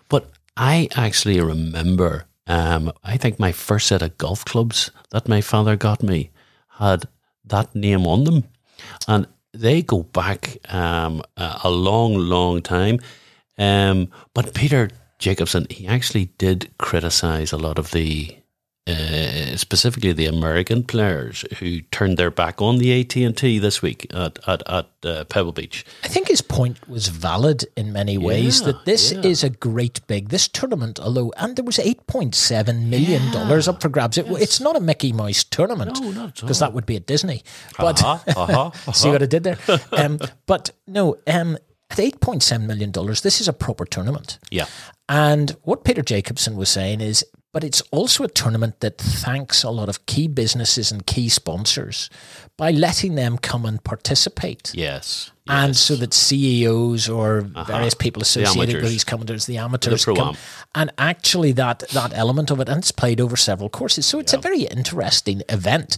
But I actually remember, um, I think my first set of golf clubs that my father got me had that name on them. And they go back um, a long, long time. Um, but Peter Jacobsen, he actually did criticize a lot of the uh, specifically the American players who turned their back on the AT and T this week at at, at uh, Pebble Beach. I think his point was valid in many ways Yeah, that this yeah. is a great big this tournament although and there was 8.7 million dollars up for grabs it, it's not a Mickey Mouse tournament No, not because that would be at Disney but Uh-huh, uh-huh, see what I did there um, but no um, at $8.7 million, this is a proper tournament. Yeah. And what Peter Jacobsen was saying is, but it's also a tournament that thanks a lot of key businesses and key sponsors by letting them come and participate. Yes. And yes. so that CEOs or uh-huh. various people associated with amateurs. these commenters, the amateurs, pro-am. come, and actually that that element of it, and it's played over several courses, so it's a very interesting event.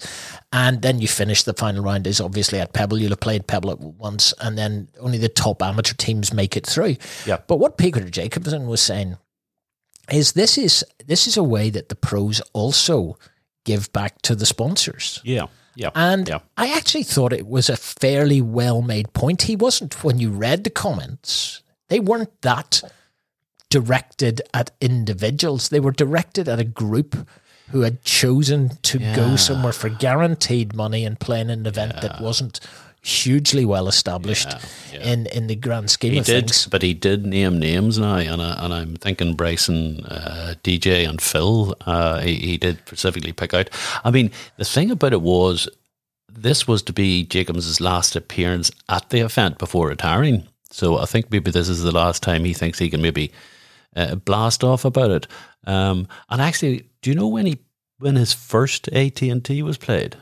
And then you finish the final round is obviously at Pebble. You'll have played Pebble at once, and then only the top amateur teams make it through. Yeah. But what Peter Jacobsen was saying is this is this is a way that the pros also give back to the sponsors. Yeah. Yeah. And yeah. I actually thought it was a fairly well made point. He wasn't, when you read the comments, they weren't that directed at individuals. They were directed at a group who had chosen to go somewhere for guaranteed money and play in an event that wasn't hugely well established in in the grand scheme He of did, things. but he did name names now, and, I, and I'm thinking Bryson, uh, DJ, and Phil. Uh, he, he did specifically pick out. I mean, the thing about it was, this was to be Jacobs' last appearance at the event before retiring. So I think maybe this is the last time he thinks he can maybe uh, blast off about it. Um, and actually, do you know when he when his first AT and T was played?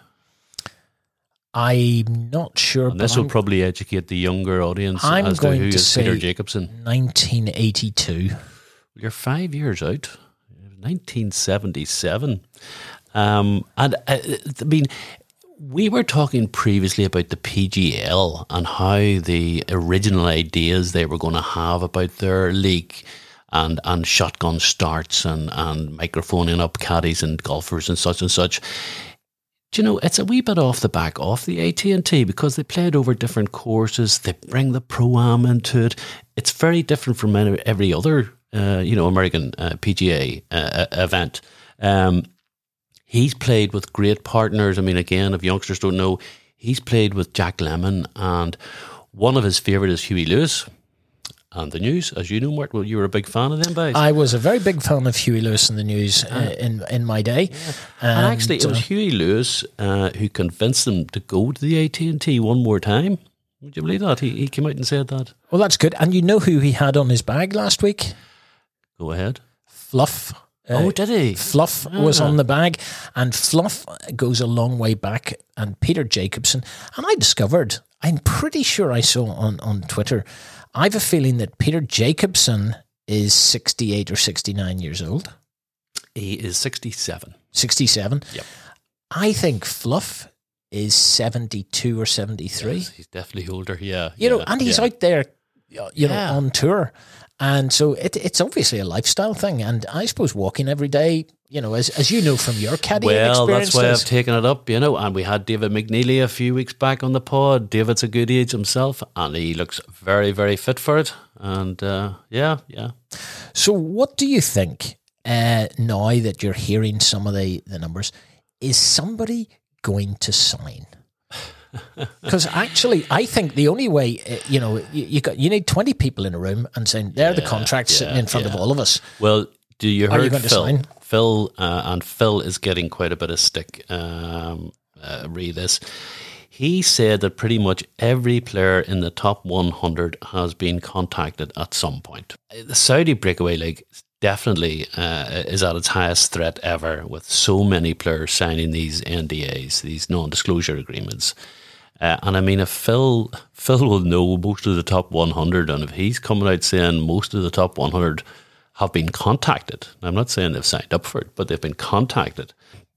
I'm not sure. And this will I'm probably educate the younger audience I'm as to going who to is Peter Jacobsen. 1982. You're five years out. 1977. Um, and uh, I mean, we were talking previously about the PGL and how the original ideas they were going to have about their league and, and shotgun starts and, and microphoning up caddies and golfers and such and such. Do you know, it's a wee bit off the back of the AT&T because they played over different courses. They bring the Pro-Am into it. It's very different from every other, uh, you know, American uh, PGA uh, event. Um, he's played with great partners. I mean, again, if youngsters don't know, he's played with Jack Lemmon and one of his favourite is Huey Lewis. And the news, as you know, Mark, well, you were a big fan of them guys. I was a very big fan of Huey Lewis in the news uh, in in my day. And actually, it was uh, Huey Lewis uh, who convinced them to go to the AT and T one more time. Would you believe that? He, he came out and said that. well, that's good. And you know who he had on his bag last week? Go ahead. Fluff. Uh, oh, did he? Fluff was on the bag, and Fluff goes a long way back. And Peter Jacobsen, and I discovered, I'm pretty sure I saw on, on Twitter, I have a feeling that Peter Jacobsen is 68 or 69 years old, He is sixty-seven. 67. Yep. I think Fluff is 72 or 73. Yes, he's definitely older. Yeah, you know, and he's yeah. out there, you know, Yeah. on tour. And so it, it's obviously a lifestyle thing. And I suppose walking every day, you know, as, as you know from your caddying Well, that's why I've taken it up, you know. And we had David McNeely a few weeks back on the pod. David's a good age himself, and he looks very, very fit for it. And uh, yeah, yeah. So, what do you think uh, now that you're hearing some of the, the numbers? Is somebody going to sign? Because actually, I think the only way, uh, you know, you, you got you need twenty people in a room and saying they're the Yeah, sitting in front of all of us. Well, do you Are you heard going to sign? Phil uh, and Phil is getting quite a bit of stick. Um, uh, read this. He said that pretty much every player in the top 100 has been contacted at some point. The Saudi Breakaway League definitely uh, is at its highest threat ever, with so many players signing these NDAs, these non-disclosure agreements. Uh, and I mean, if Phil Phil will know most of the top 100, and if he's coming out saying most of the top 100 have been contacted, I'm not saying they've signed up for it, but they've been contacted.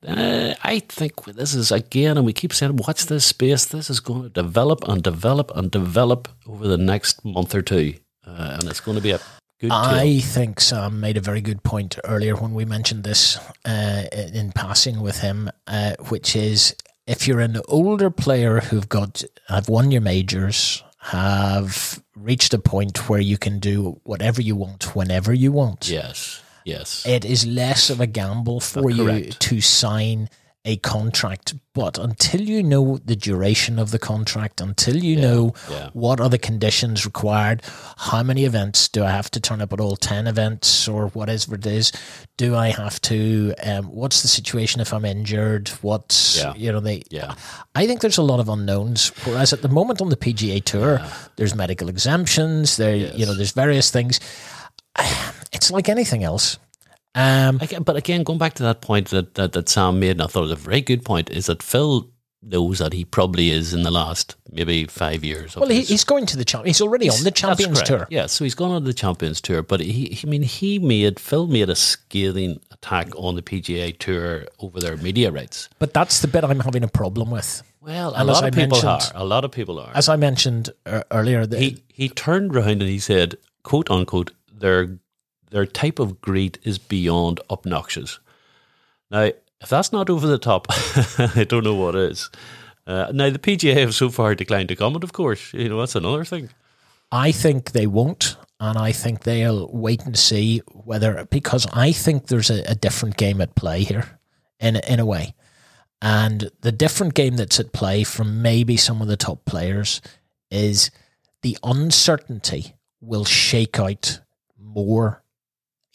Uh, I think this is again, and we keep saying, watch this space. This is going to develop and develop and develop over the next month or two, uh, and it's going to be a good. I tale. think Sam made a very good point earlier when we mentioned this uh, in passing with him, uh, which is if you're an older player who've got have won your majors, have reached a point where you can do whatever you want whenever you want. Yes, yes, It is less of a gamble for uh, you to sign a contract, but until you know the duration of the contract, until you know yeah. what are the conditions required, how many events do I have to turn up at all 10 events or whatever it is? Do I have to, um, what's the situation if I'm injured? What's, Yeah. you know, they, Yeah. I think there's a lot of unknowns. Whereas at the moment on the PGA Tour, there's medical exemptions. There, you know, there's various things. It's like anything else. Um, Again, but again, going back to that point that, that, that Sam made, and I thought it was a very good point, is that Phil knows that he probably is in the last maybe five years. well, he, he's going to the champ. He's already on the Champions. Tour. Yeah, so he's gone on the Champions Tour, but he, he- I mean, he made Phil made a scathing attack on the PGA Tour over their media rights. But that's the bit I'm having a problem with. Well, a And lot of people are. A lot of people are. As I mentioned uh, earlier, the, he he turned around and he said, "quote unquote," their their type of greed is beyond obnoxious. Now, if that's not over the top, I don't know what is. Uh, now, the PGA have so far declined to comment. Of course, you know that's another thing. I think they won't, and I think they'll wait and see whether because I think there's a, a different game at play here, in in a way, and the different game that's at play from maybe some of the top players is the uncertainty will shake out more,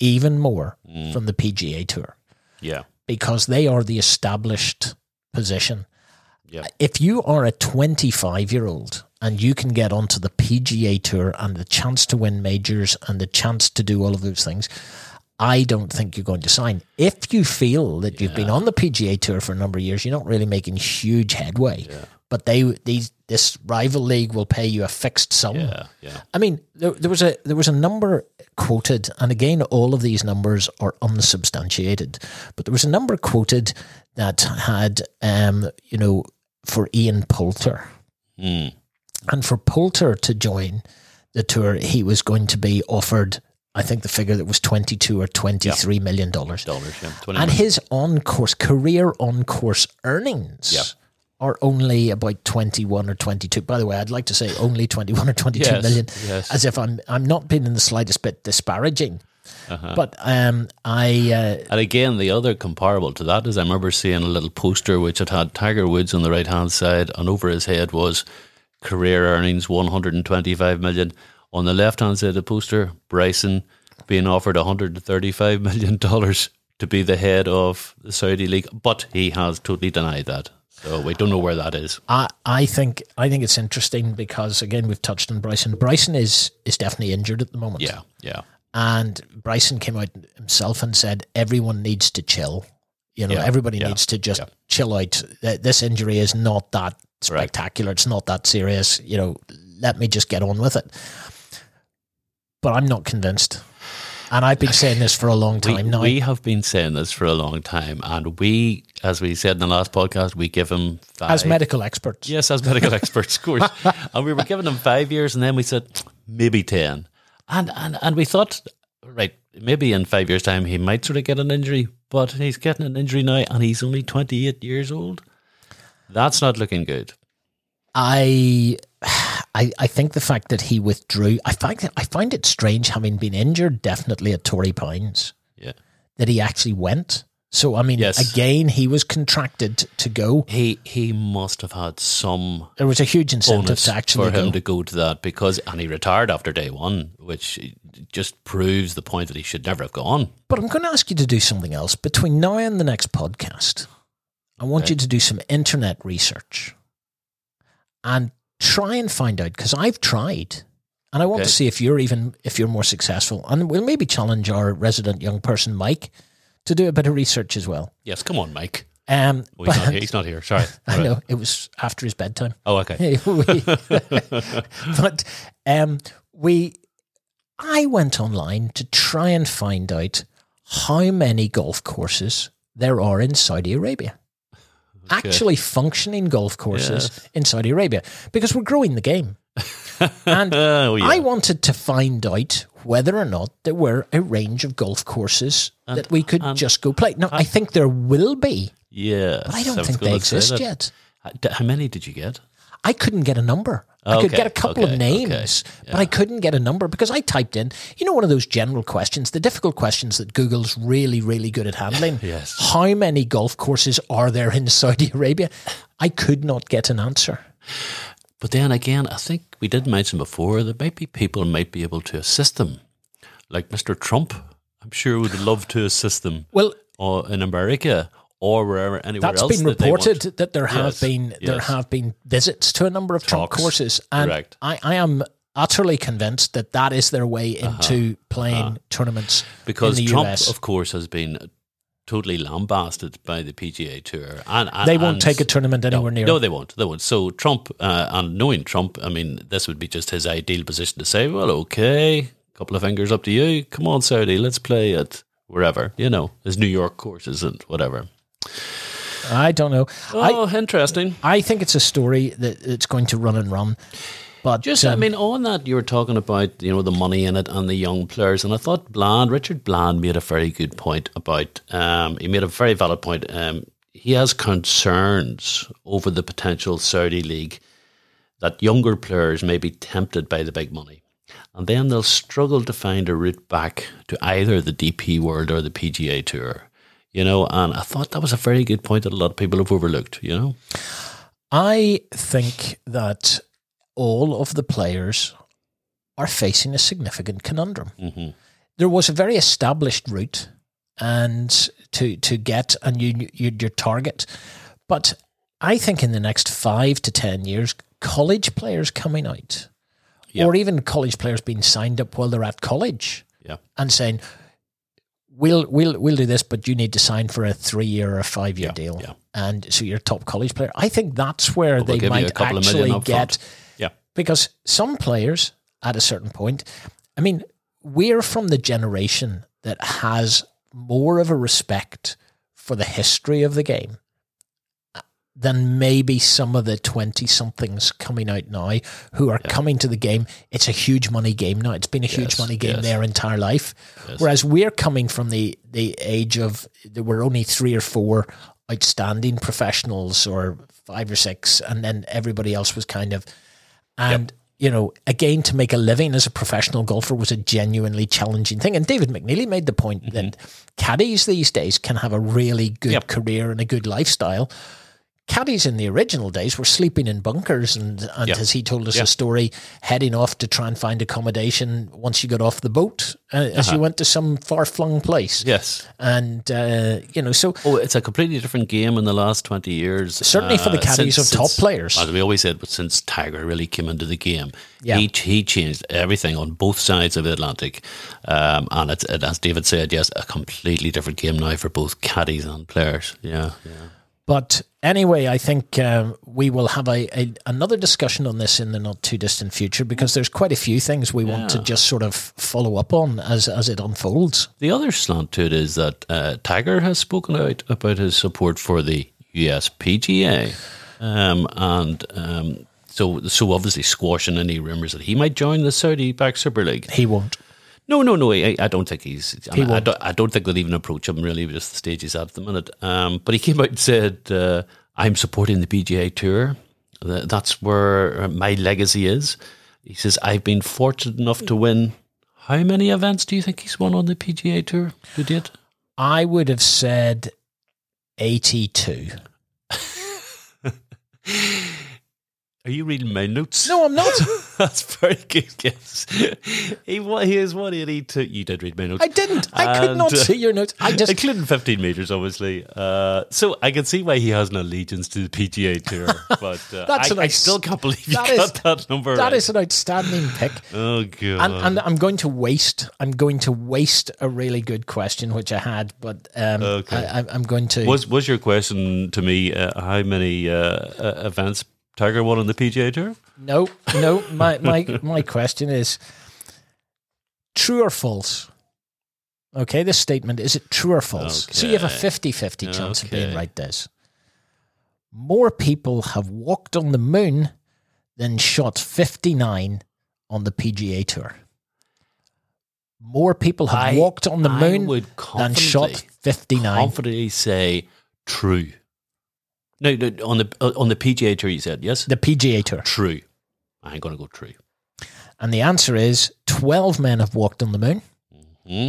even more mm. from the PGA Tour Yeah, because they are the established position. yeah, If you are a 25 year old and you can get onto the PGA Tour and the chance to win majors and the chance to do all of those things, I don't think you're going to sign. If you feel that you've been on the PGA Tour for a number of years, you're not really making huge headway. But they these this rival league will pay you a fixed sum. yeah, yeah. I mean, there, there was a there was a number quoted, and again, all of these numbers are unsubstantiated. But there was a number quoted that had, um, you know, for Ian Poulter, Hmm. and for Poulter to join the tour, he was going to be offered, I think, the figure that was twenty two or twenty three million dollars, Dollars, yeah, twenty. and million. his on course career on course earnings. Yeah. Are only about twenty one or twenty two. By the way, I'd like to say only twenty one or twenty two Yes, million yes. as if I'm I'm not being in the slightest bit disparaging. Uh-huh. But um, I uh, And again, the other comparable to that is I remember seeing a little poster which had had Tiger Woods on the right hand side, and over his head was career earnings one hundred and twenty five million. On the left hand side of the poster, Bryson being offered one hundred and thirty five million dollars to be the head of the Saudi league, but he has totally denied that. So we don't know where that is. I I think I think it's interesting because again we've touched on Bryson. Bryson is is definitely injured at the moment. Yeah, yeah, and Bryson came out himself and said everyone needs to chill. You know, Yeah, everybody yeah, needs to just yeah. chill out. This injury is not that spectacular. It's not that serious. You know, let me just get on with it. But I'm not convinced. And I've been saying this for a long we, time now. we have been saying this for a long time, and we, as we said in the last podcast, we give him five, as medical experts. Yes, as medical experts, of course. And we were giving him five years, and then we said maybe ten, and and and we thought, right, maybe in five years' time he might sort of get an injury, but he's getting an injury now, and he's only twenty eight years old. That's not looking good. I, I, I think the fact that he withdrew, I find I find it strange, having been injured, definitely at Torrey Pines, Yeah, that he actually went. So I mean, Yes. again, he was contracted to go. he he must have had some There was a huge incentive to actually for him go. to go to that because, and he retired after day one, which just proves the point that he should never have gone. But I'm going to ask you to do something else between now and the next podcast. I want Okay. you to do some internet research and try and find out because I've tried, and I want Okay. to see if you're even if you're more successful. And we'll maybe challenge our resident young person, Mike, to do a bit of research as well. Yes, come on, Mike. Um, Oh, he's, but- not here. he's not here. Sorry. I know it was after his bedtime. Oh, okay. We- but um, we, I went online to try and find out how many golf courses there are in Saudi Arabia. Actually, functioning golf courses in Saudi Arabia because we're growing the game. and Oh, yeah. I wanted to find out whether or not there were a range of golf courses that we could just go play. Now, I think there will be, yeah. but I don't was think they exist that. yet. How many did you get? I couldn't get a number. I could get a couple okay, of names, but I couldn't get a number because I typed in, you know, one of those general questions, the difficult questions that Google's really, really good at handling. Yes. How many golf courses are there in Saudi Arabia? I could not get an answer. But then again, I think we did mention before that maybe people might be able to assist them, like Mr. Trump. I'm sure would love to assist them. Well, or in America or wherever anywhere That's else. been that reported that there have Yes, been there yes. have been visits to a number of Trump courses, and correct. I, I am utterly convinced that that is their way into playing tournaments Uh-huh. because in the Trump, US. of course, has been totally lambasted by the PGA Tour, and, and they won't and- take a tournament anywhere near. No, they won't. They won't. So Trump, uh, and knowing Trump, I mean, this would be just his ideal position to say, "Well, okay, couple of fingers up to you. Come on, Saudi, let's play at wherever you know, his New York courses and whatever." I don't know. I, Oh, interesting. I think it's a story that it's going to run and run. But Just, I um, mean, on that, you were talking about, you know, the money in it and the young players. And I thought Bland, Richard Bland made a very good point about, um, he made a very valid point. Um, he has concerns over the potential Saudi League that younger players may be tempted by the big money. And then they'll struggle to find a route back to either the DP World or the PGA Tour. You know, and I thought that was a very good point that a lot of people have overlooked, you know? I think that all of the players are facing a significant conundrum. Mhm. There was a very established route and to to get and you, you your target, but I think in the next five to ten years, college players coming out, Yeah. or even college players being signed up while they're at college Yeah. and saying, "We'll we'll we'll do this, but you need to sign for a three year or a five year Yeah, deal." yeah. And so you're a top college player. I think that's where We'll they might actually get. Yeah. because some players at a certain point, I mean, we're from the generation that has more of a respect for the history of the game than maybe some of the 20 somethings coming out now who are coming to the game. It's a huge money game now. It's been a huge Yes, money game yes. their entire life. Yes. Whereas we're coming from the, the age of there were only three or four outstanding professionals or five or six, and then everybody else was kind of and you know, again, to make a living as a professional golfer was a genuinely challenging thing. And David McNeely made the point mm-hmm. that caddies these days can have a really good Yep. career and a good lifestyle. Caddies in the original days were sleeping in bunkers, and, and Yeah. as he told us Yeah. a story, heading off to try and find accommodation once you got off the boat, uh, as Uh-huh. you went to some far flung place. Yes. And, uh, you know, so Oh, it's a completely different game in the last 20 years. Certainly for the caddies of top players. As we always said, but since Tiger really came into the game, Yeah. he, he changed everything on both sides of the Atlantic. Um, and it's, it, as David said, yes, a completely different game now for both caddies and players. Yeah, yeah. But anyway, I think um, we will have a, a another discussion on this in the not too distant future because there's quite a few things we want to just sort of follow up on as as it unfolds. The other slant to it is that uh, Tiger has spoken out about his support for the USPGA. Um, and um, so, so obviously squashing any rumours that he might join the Saudi back Super League. He won't. No, no, no. I, I don't think he's. I, He I, won't. don't, I don't think they'll even approach him really, just the stage he's at at the minute. Um, but he came out and said, uh, "I'm supporting the PGA Tour. That's where my legacy is." He says, "I've been fortunate enough to win. How many events do you think he's won on the PGA Tour to date?" I would have said eighty-two. Are you reading my notes? No, I'm not. That's very good guess. he, wa- he is 182. You did read my notes. I didn't. I could not uh, see your notes. I just including 15 meters, obviously. Uh, so I can see why he has an allegiance to the PGA Tour, but uh, That's I, an I still can't believe you that got is- that number. that right. is an outstanding pick. oh god. And, and I'm going to waste. I'm going to waste a really good question which I had, but um, Okay. I, I'm going to. was was your question to me? Uh, how many uh, events Tiger won on the PGA Tour? No, no. My my my question is true or false? Okay, this statement is it true or false? So you have a Okay. 50-50 chance of being right, Des. More people have walked on the moon than shot 59 on the PGA Tour. More people have I- walked on the I moon than shot confidently- 59. Confidently say true. No, no, on the uh, on the PGA Tour, you said yes. The PGA Tour. True. I ain't gonna go true. And the answer is 12 men have walked on the moon Hmm?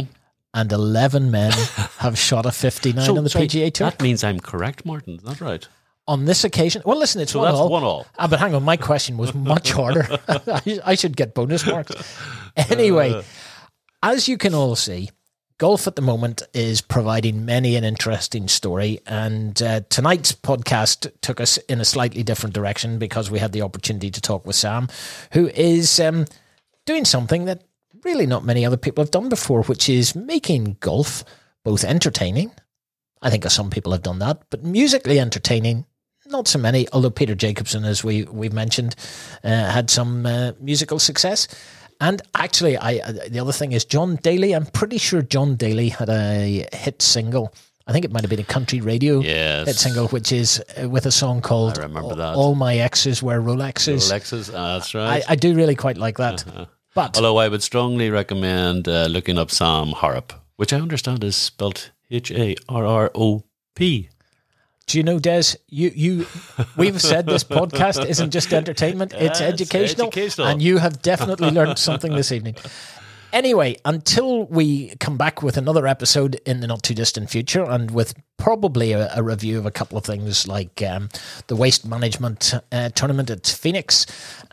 and 11 men have shot a 59 on the sorry, PGA Tour. That means I'm correct, Martin. Is that right? on this occasion, well, listen, it's So one that's all. one all. Ah, but hang on, my question was much harder. I, I should get bonus marks. Anyway, Uh. as you can all see, golf at the moment is providing many an interesting story. And uh, tonight's podcast took us in a slightly different direction because we had the opportunity to talk with Sam, who is um, doing something that really not many other people have done before, which is making golf both entertaining. I think some people have done that, but musically entertaining, not so many. Although Peter Jacobsen, as we we mentioned, uh, had some uh, musical success. And actually, I uh, the other thing is John Daly. I'm pretty sure John Daly had a hit single. I think it might have been a country radio Yes. hit single, which is uh, with a song called I All- My Exes Wear Rolexes. Alexis, uh, that's right. I do really quite like that. But Although I would strongly recommend uh, looking up Sam Harrop, which I understand is spelt H A R R O P. Do you know, Des? You you we've said this podcast isn't just entertainment; it's Yeah, it's educational, educational. and you have definitely learned something this evening. Anyway, until we come back with another episode in the not too distant future, and with probably a, a review of a couple of things like um, the waste management uh, tournament at Phoenix,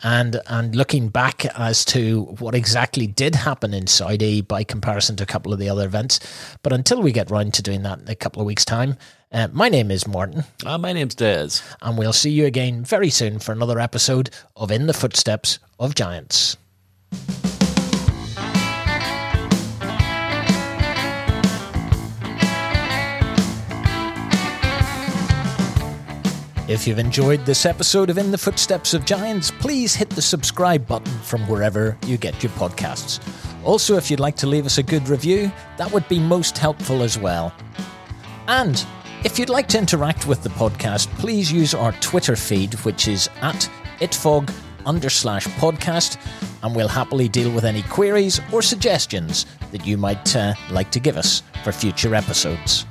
and and looking back as to what exactly did happen in Saudi by comparison to a couple of the other events. But until we get round to doing that in a couple of weeks' time, uh, my name is Martin Ah, my name's Des. and we'll see you again very soon for another episode of In the Footsteps of Giants. If you've enjoyed this episode of In the Footsteps of Giants, please hit the subscribe button from wherever you get your podcasts. Also, if you'd like to leave us a good review, that would be most helpful as well. And if you'd like to interact with the podcast, please use our Twitter feed, which is at itfog under slash podcast, and we'll happily deal with any queries or suggestions that you might uh, like to give us for future episodes.